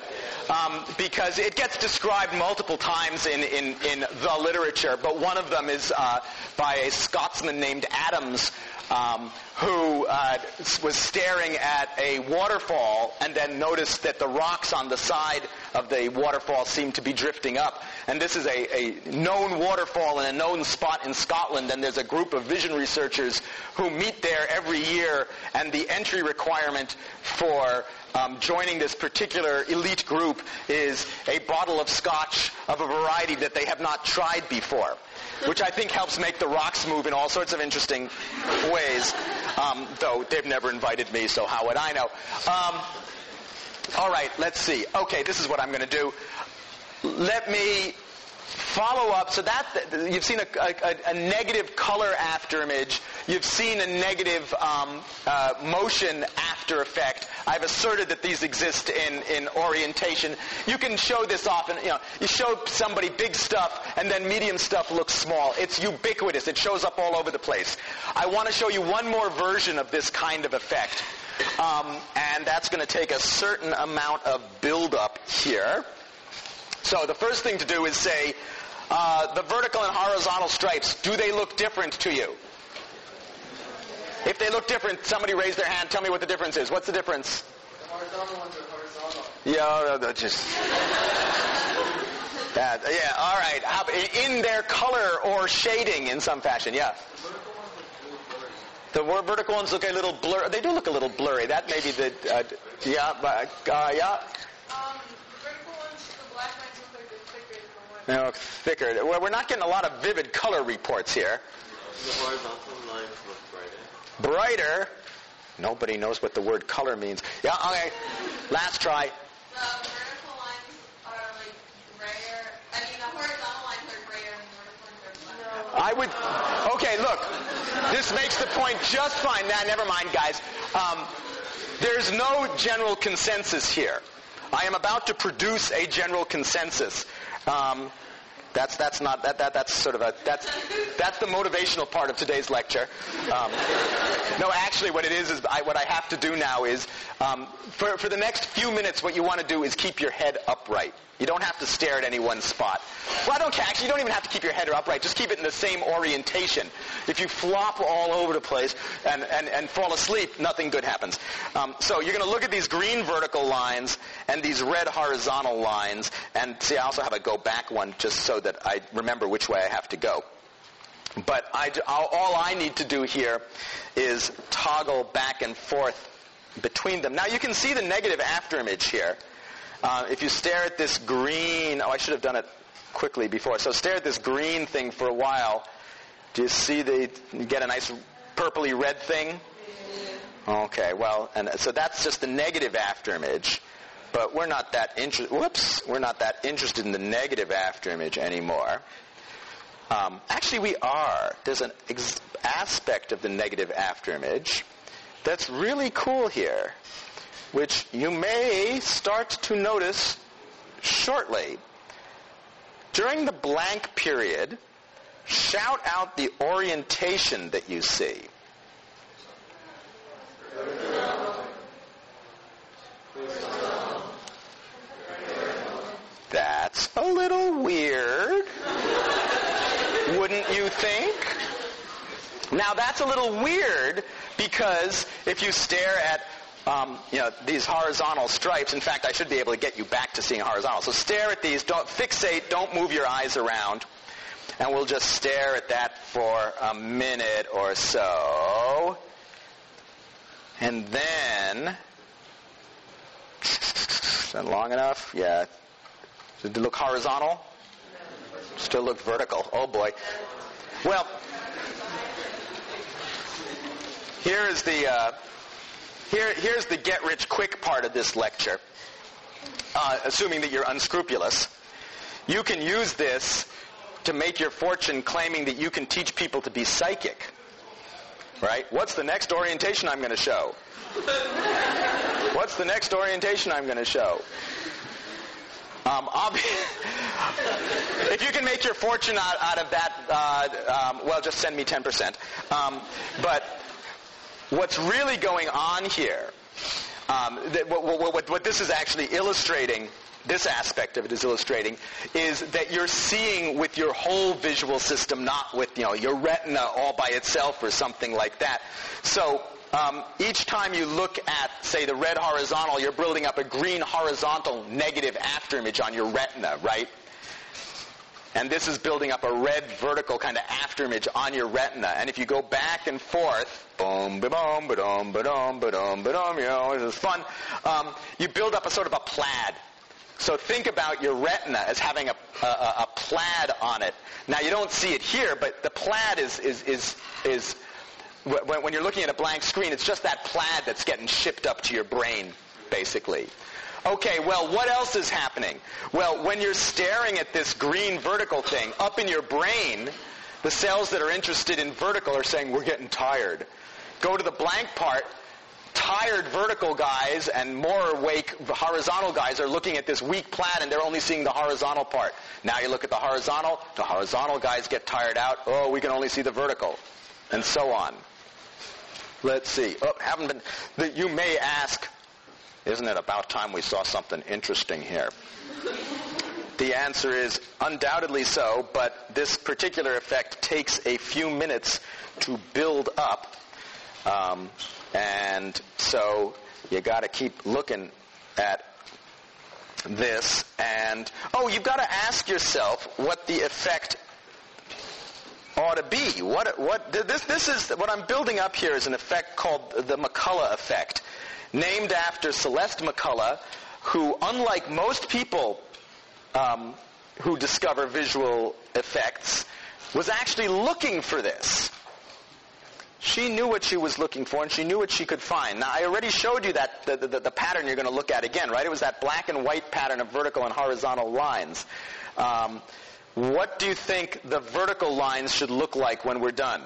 Um, because it gets described multiple times in, in, in the literature, but one of them is uh, by a Scotsman named Addams, um, who uh, was staring at a waterfall and then noticed that the rocks on the side of the waterfall seemed to be drifting up. And this is a, a known waterfall in a known spot in Scotland, and there's a group of vision researchers who meet there every year, and the entry requirement for um, joining this particular elite group is a bottle of scotch of a variety that they have not tried before which I think helps make the rocks move in all sorts of interesting ways. Um, though they've never invited me, so how would I know? Um, all right, let's see. Okay, this is what I'm going to do. Let me follow up. So that you've seen a, a, a negative color after image. You've seen a negative um, uh, motion after effect. I've asserted that these exist in, in orientation. You can show this often. You know, you show somebody big stuff and then medium stuff looks small. It's ubiquitous. It shows up all over the place. I want to show you one more version of this kind of effect. Um, and that's going to take a certain amount of buildup here. So the first thing to do is say, uh, the vertical and horizontal stripes, do they look different to you? If they look different, somebody raise their hand. Tell me what the difference is. What's the difference? The horizontal ones are horizontal. Yeah, that's just. that, yeah, all right. How, in their color or shading in some fashion, yeah. The vertical ones look a little blurry. They do look a little blurry. That may be the, uh, yeah, but, uh, yeah. You know, thicker. Well, we're not getting a lot of vivid color reports here. The horizontal lines look brighter. Brighter? Nobody knows what the word color means. Yeah, okay. Last try. The vertical lines are like grayer. I mean, the horizontal lines are grayer and the vertical lines are black. I would. Okay, look. This makes the point just fine. Nah, never mind, guys. Um, there's no general consensus here. I am about to produce a general consensus. Um, that's that's not that, that that's sort of a that's that's the motivational part of today's lecture. Um, no, actually, what it is is I, what I have to do now is um, for for the next few minutes, what you want to do is keep your head upright. You don't have to stare at any one spot. Well, I don't Actually, you don't even have to keep your head upright. Just keep it in the same orientation. If you flop all over the place and, and, and fall asleep, nothing good happens. Um, so you're going to look at these green vertical lines and these red horizontal lines. And see, I also have a go back one just so that I remember which way I have to go. But I, all I need to do here is toggle back and forth between them. Now you can see the negative after image here. Uh, if you stare at this green, oh, I should have done it quickly before. So stare at this green thing for a while. Do you see the, you get a nice purpley red thing? Okay, well, and so that's just the negative afterimage. But we're not that interested, whoops, we're not that interested in the negative afterimage anymore. Um, actually, we are. There's an ex- aspect of the negative afterimage that's really cool here which you may start to notice shortly. During the blank period, shout out the orientation that you see. That's a little weird, wouldn't you think? Now that's a little weird because if you stare at um, you know, these horizontal stripes. In fact, I should be able to get you back to seeing horizontal. So stare at these. Don't fixate. Don't move your eyes around. And we'll just stare at that for a minute or so. And then, is that long enough? Yeah. Did it look horizontal? Still look vertical. Oh boy. Well, here is the uh, here, here's the get rich quick part of this lecture. Uh, assuming that you're unscrupulous, you can use this to make your fortune claiming that you can teach people to be psychic. Right? What's the next orientation I'm going to show? What's the next orientation I'm going to show? Um, if you can make your fortune out, out of that, uh, um, well, just send me 10%. Um, but what's really going on here, um, what, what, what this is actually illustrating this aspect of it is illustrating is that you're seeing with your whole visual system, not with you know your retina all by itself or something like that. So um, each time you look at, say, the red horizontal, you're building up a green horizontal negative afterimage on your retina, right? And this is building up a red vertical kind of afterimage on your retina. And if you go back and forth, boom, ba boom, ba dum, ba dum, ba dum, ba dum, you know, this is fun. Um, you build up a sort of a plaid. So think about your retina as having a, a, a plaid on it. Now you don't see it here, but the plaid is, is, is, is when you're looking at a blank screen, it's just that plaid that's getting shipped up to your brain, basically. Okay, well, what else is happening? Well, when you're staring at this green vertical thing, up in your brain, the cells that are interested in vertical are saying, we're getting tired. Go to the blank part, tired vertical guys and more awake horizontal guys are looking at this weak plaid and they're only seeing the horizontal part. Now you look at the horizontal, the horizontal guys get tired out, oh, we can only see the vertical, and so on. Let's see. Oh, haven't been. The, you may ask, isn't it about time we saw something interesting here? The answer is undoubtedly so, but this particular effect takes a few minutes to build up. Um, and so you got to keep looking at this. And, oh, you've got to ask yourself what the effect ought to be. What, what, this, this is, what I'm building up here is an effect called the McCollough effect, named after Celeste McCollough, who, unlike most people um, who discover visual effects, was actually looking for this. She knew what she was looking for, and she knew what she could find. Now, I already showed you that the, the, the pattern you're going to look at again, right? It was that black and white pattern of vertical and horizontal lines. Um, what do you think the vertical lines should look like when we're done?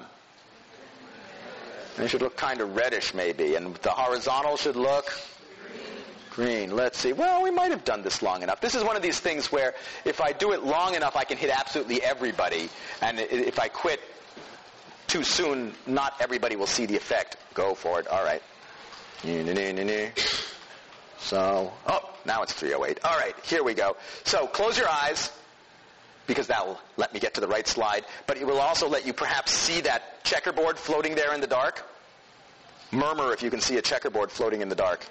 They should look kind of reddish maybe. And the horizontal should look green. Let's see. Well, we might have done this long enough. This is one of these things where if I do it long enough, I can hit absolutely everybody. And if I quit too soon, not everybody will see the effect. Go for it. All right. So, oh, now it's 308. All right, here we go. So close your eyes because that will let me get to the right slide. But it will also let you perhaps see that checkerboard floating there in the dark. Murmur if you can see a checkerboard floating in the dark.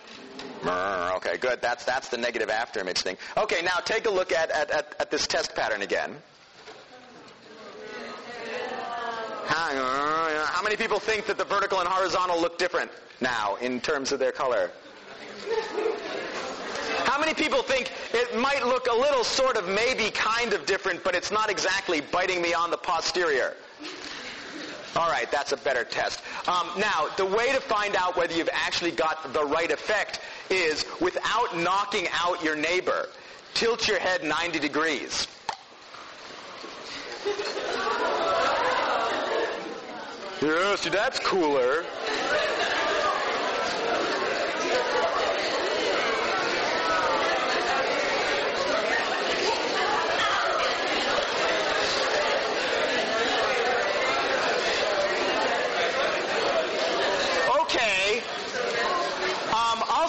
Murmur. Okay, good. That's, that's the negative afterimage thing. Okay, now take a look at, at, at, at this test pattern again. How many people think that the vertical and horizontal look different now in terms of their color? How many people think it might look a little sort of maybe kind of different, but it's not exactly biting me on the posterior? All right, that's a better test. Um, now, the way to find out whether you've actually got the right effect is without knocking out your neighbor, tilt your head 90 degrees. See, that's cooler.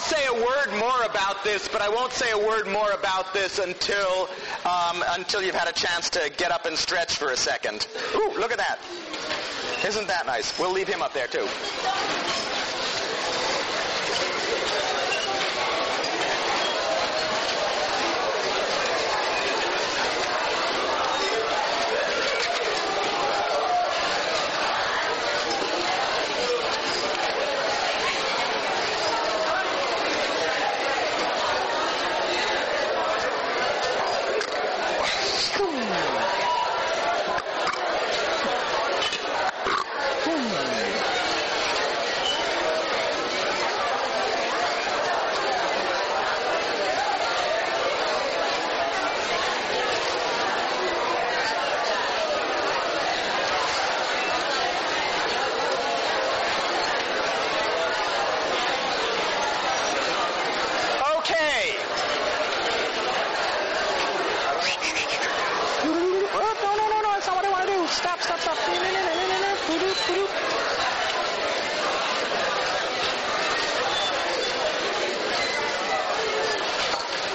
say a word more this, but I won't say a word more about this until um, until you've had a chance to get up and stretch for a second. Ooh, look at that! Isn't that nice? We'll leave him up there too.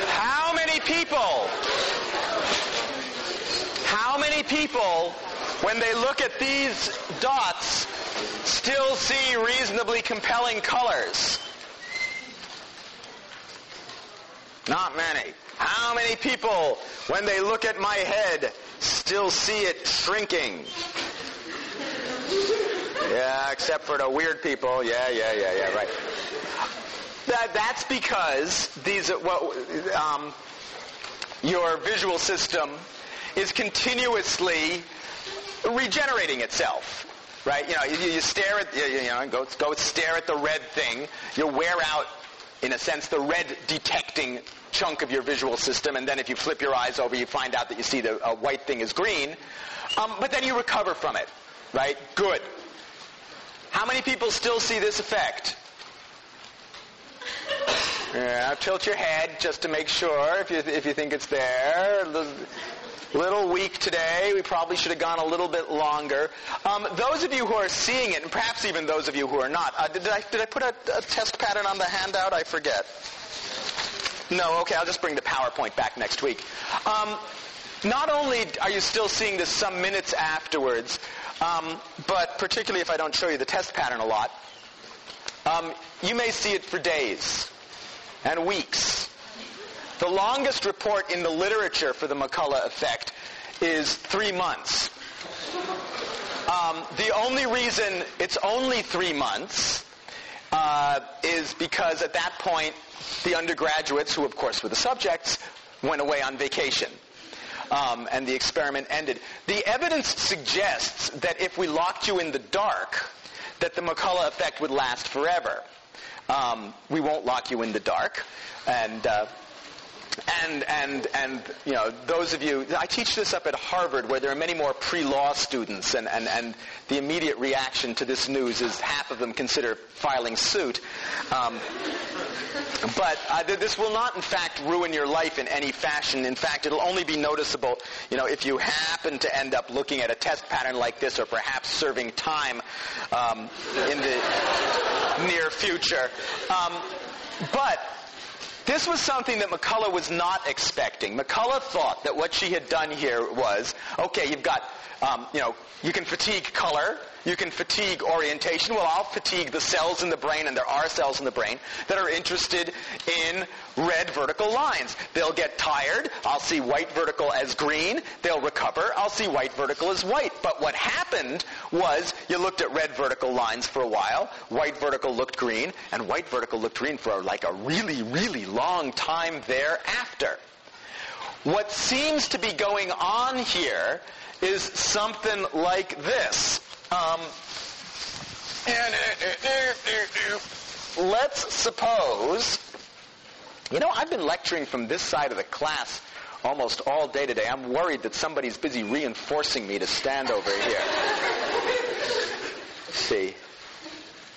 How many people? How many people, when they look at these dots, still see reasonably compelling colors? Not many. How many people, when they look at my head, still see it shrinking? Yeah, except for the weird people. Yeah, yeah, yeah, yeah, right. That, that's because these, well, um, your visual system is continuously regenerating itself. Right? You know, you, you stare at, you, you know, go, go stare at the red thing. You wear out, in a sense, the red detecting chunk of your visual system, and then if you flip your eyes over, you find out that you see the white thing is green. Um, but then you recover from it. Right? Good. How many people still see this effect? Yeah, tilt your head just to make sure if you, if you think it's there. Little weak today. We probably should have gone a little bit longer. Um, those of you who are seeing it, and perhaps even those of you who are not, uh, did, I, did I put a, a test pattern on the handout? I forget. No, okay, I'll just bring the PowerPoint back next week. Um, not only are you still seeing this some minutes afterwards, um, but particularly if I don't show you the test pattern a lot, um, you may see it for days and weeks. The longest report in the literature for the McCollough effect is three months. Um, the only reason it's only three months uh, is because at that point the undergraduates, who of course were the subjects, went away on vacation. Um, and the experiment ended. The evidence suggests that if we locked you in the dark, that the McCollough effect would last forever. Um, we won't lock you in the dark, and uh, and and and you know those of you I teach this up at Harvard where there are many more pre-law students and and and the immediate reaction to this news is half of them consider filing suit. Um, but uh, this will not in fact ruin your life in any fashion. In fact it'll only be noticeable you know if you happen to end up looking at a test pattern like this or perhaps serving time um, in the near future. Um, but this was something that McCollough was not expecting. McCollough thought that what she had done here was, okay, you've got, um, you know, you can fatigue color, you can fatigue orientation. Well, I'll fatigue the cells in the brain, and there are cells in the brain that are interested in red vertical lines. They'll get tired. I'll see white vertical as green. They'll recover. I'll see white vertical as white. But what happened was you looked at red vertical lines for a while. White vertical looked green, and white vertical looked green for like a really, really long time thereafter. What seems to be going on here is something like this. Um, uh, uh, uh, let's suppose, you know, I've been lecturing from this side of the class almost all day today. I'm worried that somebody's busy reinforcing me to stand over here. See,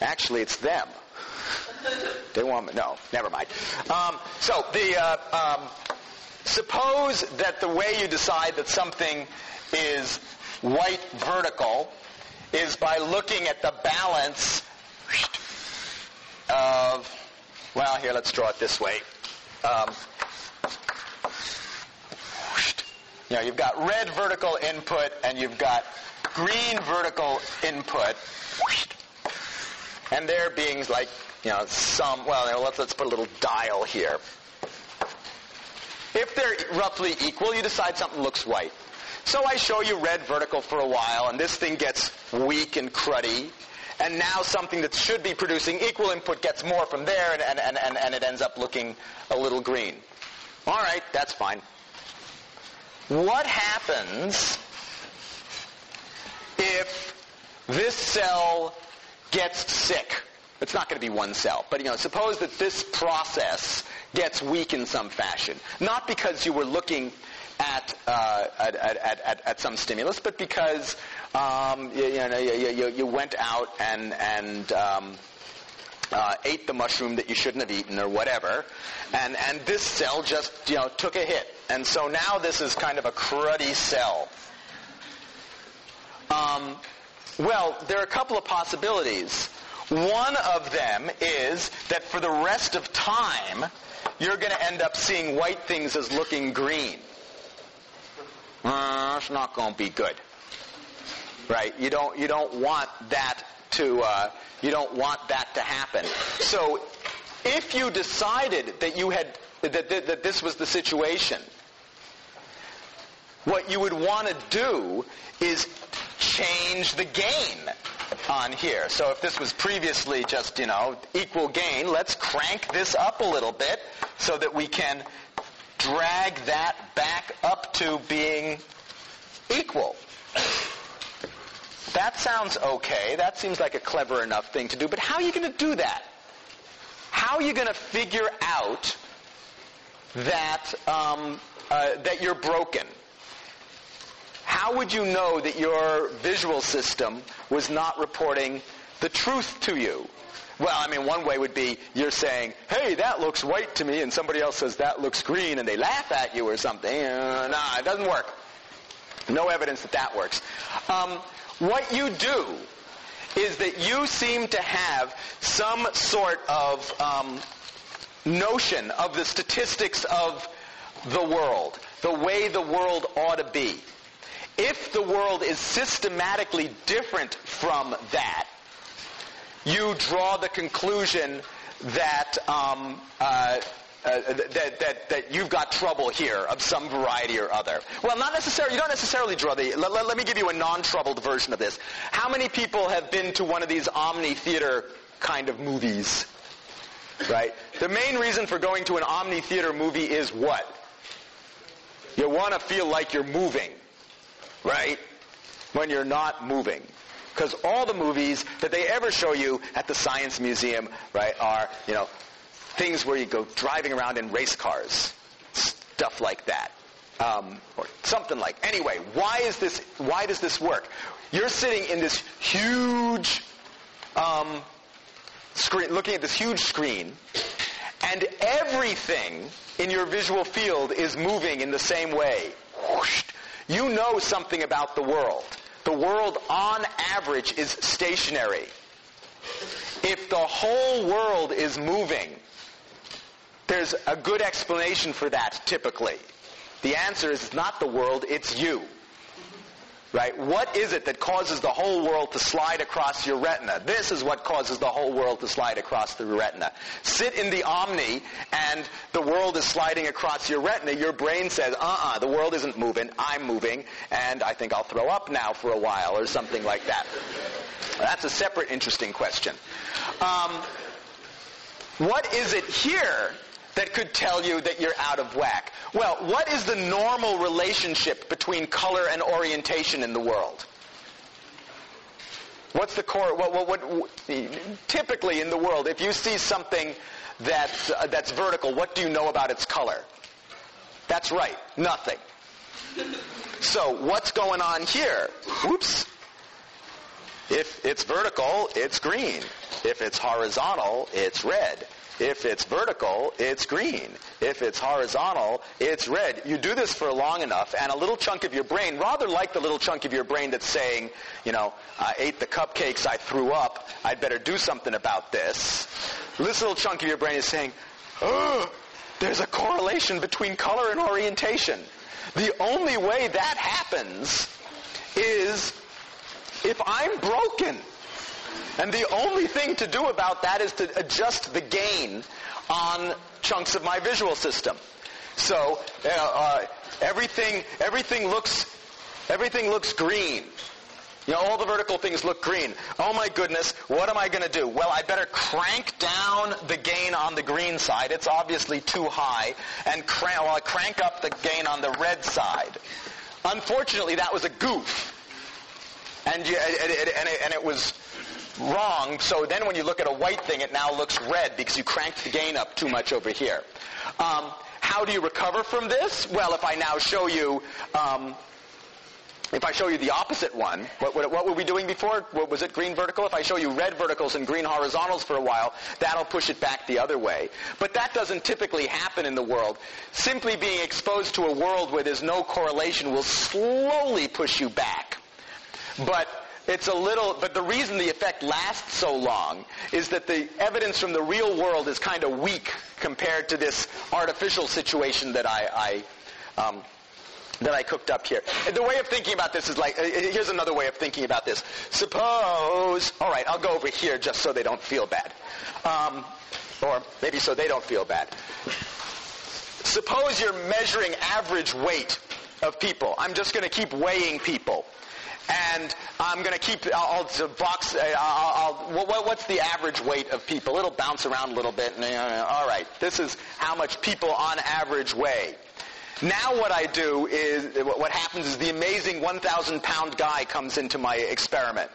actually, it's them. They want me. No, never mind. Um, so the uh, um, suppose that the way you decide that something is white vertical is by looking at the balance of, well, here, let's draw it this way. Um, you know, you've got red vertical input and you've got green vertical input. And there being like, you know, some, well, let's, let's put a little dial here. If they're roughly equal, you decide something looks white. So I show you red vertical for a while, and this thing gets weak and cruddy. And now something that should be producing equal input gets more from there, and, and, and, and it ends up looking a little green. All right, that's fine. What happens if this cell gets sick? It's not going to be one cell, but you know, suppose that this process gets weak in some fashion. Not because you were looking at, uh, at, at, at, at, some stimulus, but because um, you, you, know, you, you, went out and, and um, uh, ate the mushroom that you shouldn't have eaten or whatever, and, and this cell just you know, took a hit. And so now this is kind of a cruddy cell. Um, Well, there are a couple of possibilities. One of them is that for the rest of time, you're going to end up seeing white things as looking green. Uh, it's not going to be good, right? You don't you don't want that to uh, you don't want that to happen. So, if you decided that you had that, that, that this was the situation, what you would want to do is change the gain on here. So if this was previously just, you know, equal gain, let's crank this up a little bit so that we can drag that back up to being equal. That sounds okay. That seems like a clever enough thing to do. But how are you going to do that? How are you going to figure out that um, uh, that you're broken? How would you know that your visual system was not reporting the truth to you? Well, I mean, one way would be you're saying, hey, that looks white to me, and somebody else says that looks green, and they laugh at you or something. Uh, nah, it doesn't work. No evidence that that works. Um, what you do is that you seem to have some sort of um, notion of the statistics of the world, the way the world ought to be. If the world is systematically different from that, you draw the conclusion that um, uh, uh, that, that, that you've got trouble here of some variety or other. Well, not necessarily, you don't necessarily draw the, let, let, let me give you a non-troubled version of this. How many people have been to one of these Omni Theater kind of movies? Right? The main reason for going to an Omni Theater movie is what? You want to feel like you're moving. Right? When you're not moving. Because all the movies that they ever show you at the Science Museum, right, are, you know, things where you go driving around in race cars, stuff like that. Um, or something like. Anyway, why is this? Why does this work? You're sitting in this huge um, screen, looking at this huge screen, and everything in your visual field is moving in the same way. You know something about the world. The world, on average, is stationary. If the whole world is moving, there's a good explanation for that typically. The answer is not the world, it's you. Right? What is it that causes the whole world to slide across your retina? This is what causes the whole world to slide across the retina. Sit in the Omni and the world is sliding across your retina. Your brain says, uh-uh, the world isn't moving, I'm moving, and I think I'll throw up now for a while or something like that. That's a separate interesting question. Um, what is it here that could tell you that you're out of whack. Well, what is the normal relationship between color and orientation in the world? What's the core? What, what, what, typically in the world, if you see something that's, uh, that's vertical, what do you know about its color? That's right, nothing. So what's going on here? Whoops. If it's vertical, it's green. If it's horizontal, it's red. If it's vertical, it's green. If it's horizontal, it's red. You do this for long enough, and a little chunk of your brain, rather like the little chunk of your brain that's saying, you know, I ate the cupcakes, I threw up, I'd better do something about this. This little chunk of your brain is saying, oh, there's a correlation between color and orientation. The only way that happens is if I'm broken. And the only thing to do about that is to adjust the gain on chunks of my visual system. So uh, uh, everything everything looks everything looks green. You know, all the vertical things look green. Oh my goodness, what am I going to do? Well, I better crank down the gain on the green side. It's obviously too high. And crank, well, I crank up the gain on the red side. Unfortunately, that was a goof. And, you, and, it, and, it, and it was wrong. So then when you look at a white thing, it now looks red because you cranked the gain up too much over here. Um, how do you recover from this? Well, if I now show you, um, if I show you the opposite one, what, what, what, were we doing before? What, was it green vertical? If I show you red verticals and green horizontals for a while, that'll push it back the other way. But that doesn't typically happen in the world. Simply being exposed to a world where there's no correlation will slowly push you back. But it's a little, but the reason the effect lasts so long is that the evidence from the real world is kind of weak compared to this artificial situation that I, I um, that I cooked up here. And the way of thinking about this is like, uh, here's another way of thinking about this. Suppose, all right, I'll go over here just so they don't feel bad. Um, or maybe so they don't feel bad. Suppose you're measuring average weight of people. I'm just going to keep weighing people. And I'm going to keep, I'll, I'll box, uh, I'll, I'll, what, what's the average weight of people? It'll bounce around a little bit. Uh, all right, this is how much people on average weigh. Now what I do is, what happens is the amazing 1,000 pound guy comes into my experiment.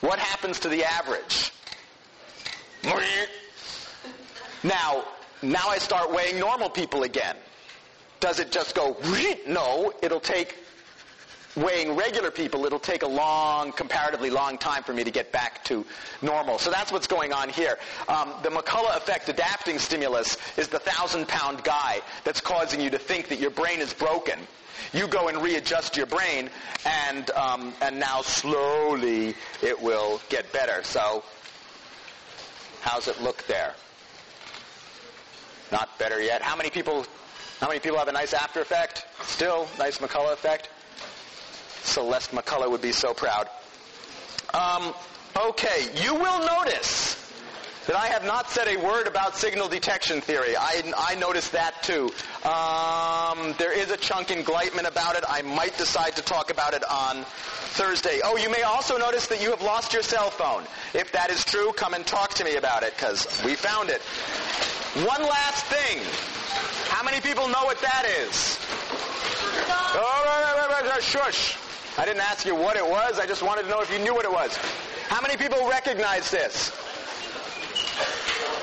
What happens to the average? Now, now I start weighing normal people again. Does it just go, no, it'll take, weighing regular people, it'll take a long, comparatively long time for me to get back to normal. So that's what's going on here. Um, the McCollough effect adapting stimulus is the thousand pound guy that's causing you to think that your brain is broken. You go and readjust your brain, and um, and now slowly it will get better. So, how's it look there? Not better yet. How many people how many people have a nice after effect? Still, nice McCollough effect? Celeste McCollough would be so proud. Um, okay, you will notice that I have not said a word about signal detection theory. I, I noticed that too. Um, there is a chunk in Gleitman about it. I might decide to talk about it on Thursday. Oh, you may also notice that you have lost your cell phone. If that is true, come and talk to me about it because we found it. One last thing. How many people know what that is? Oh, right, right, right, right, shush. I didn't ask you what it was. I just wanted to know if you knew what it was. How many people recognize this?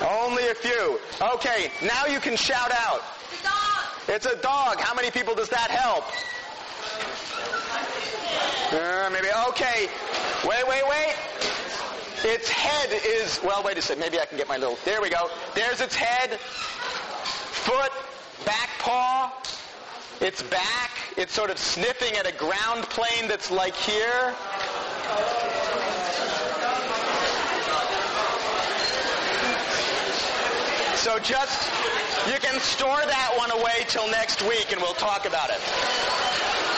Only a few. Okay, now you can shout out. It's a dog. It's a dog. How many people does that help? Uh, maybe. Okay. Wait, wait, wait. Its head is, well, wait a second. Maybe I can get my little, there we go. There's its head, foot, back paw, its back. It's sort of sniffing at a ground plane that's like here. So just, you can store that one away till next week and we'll talk about it.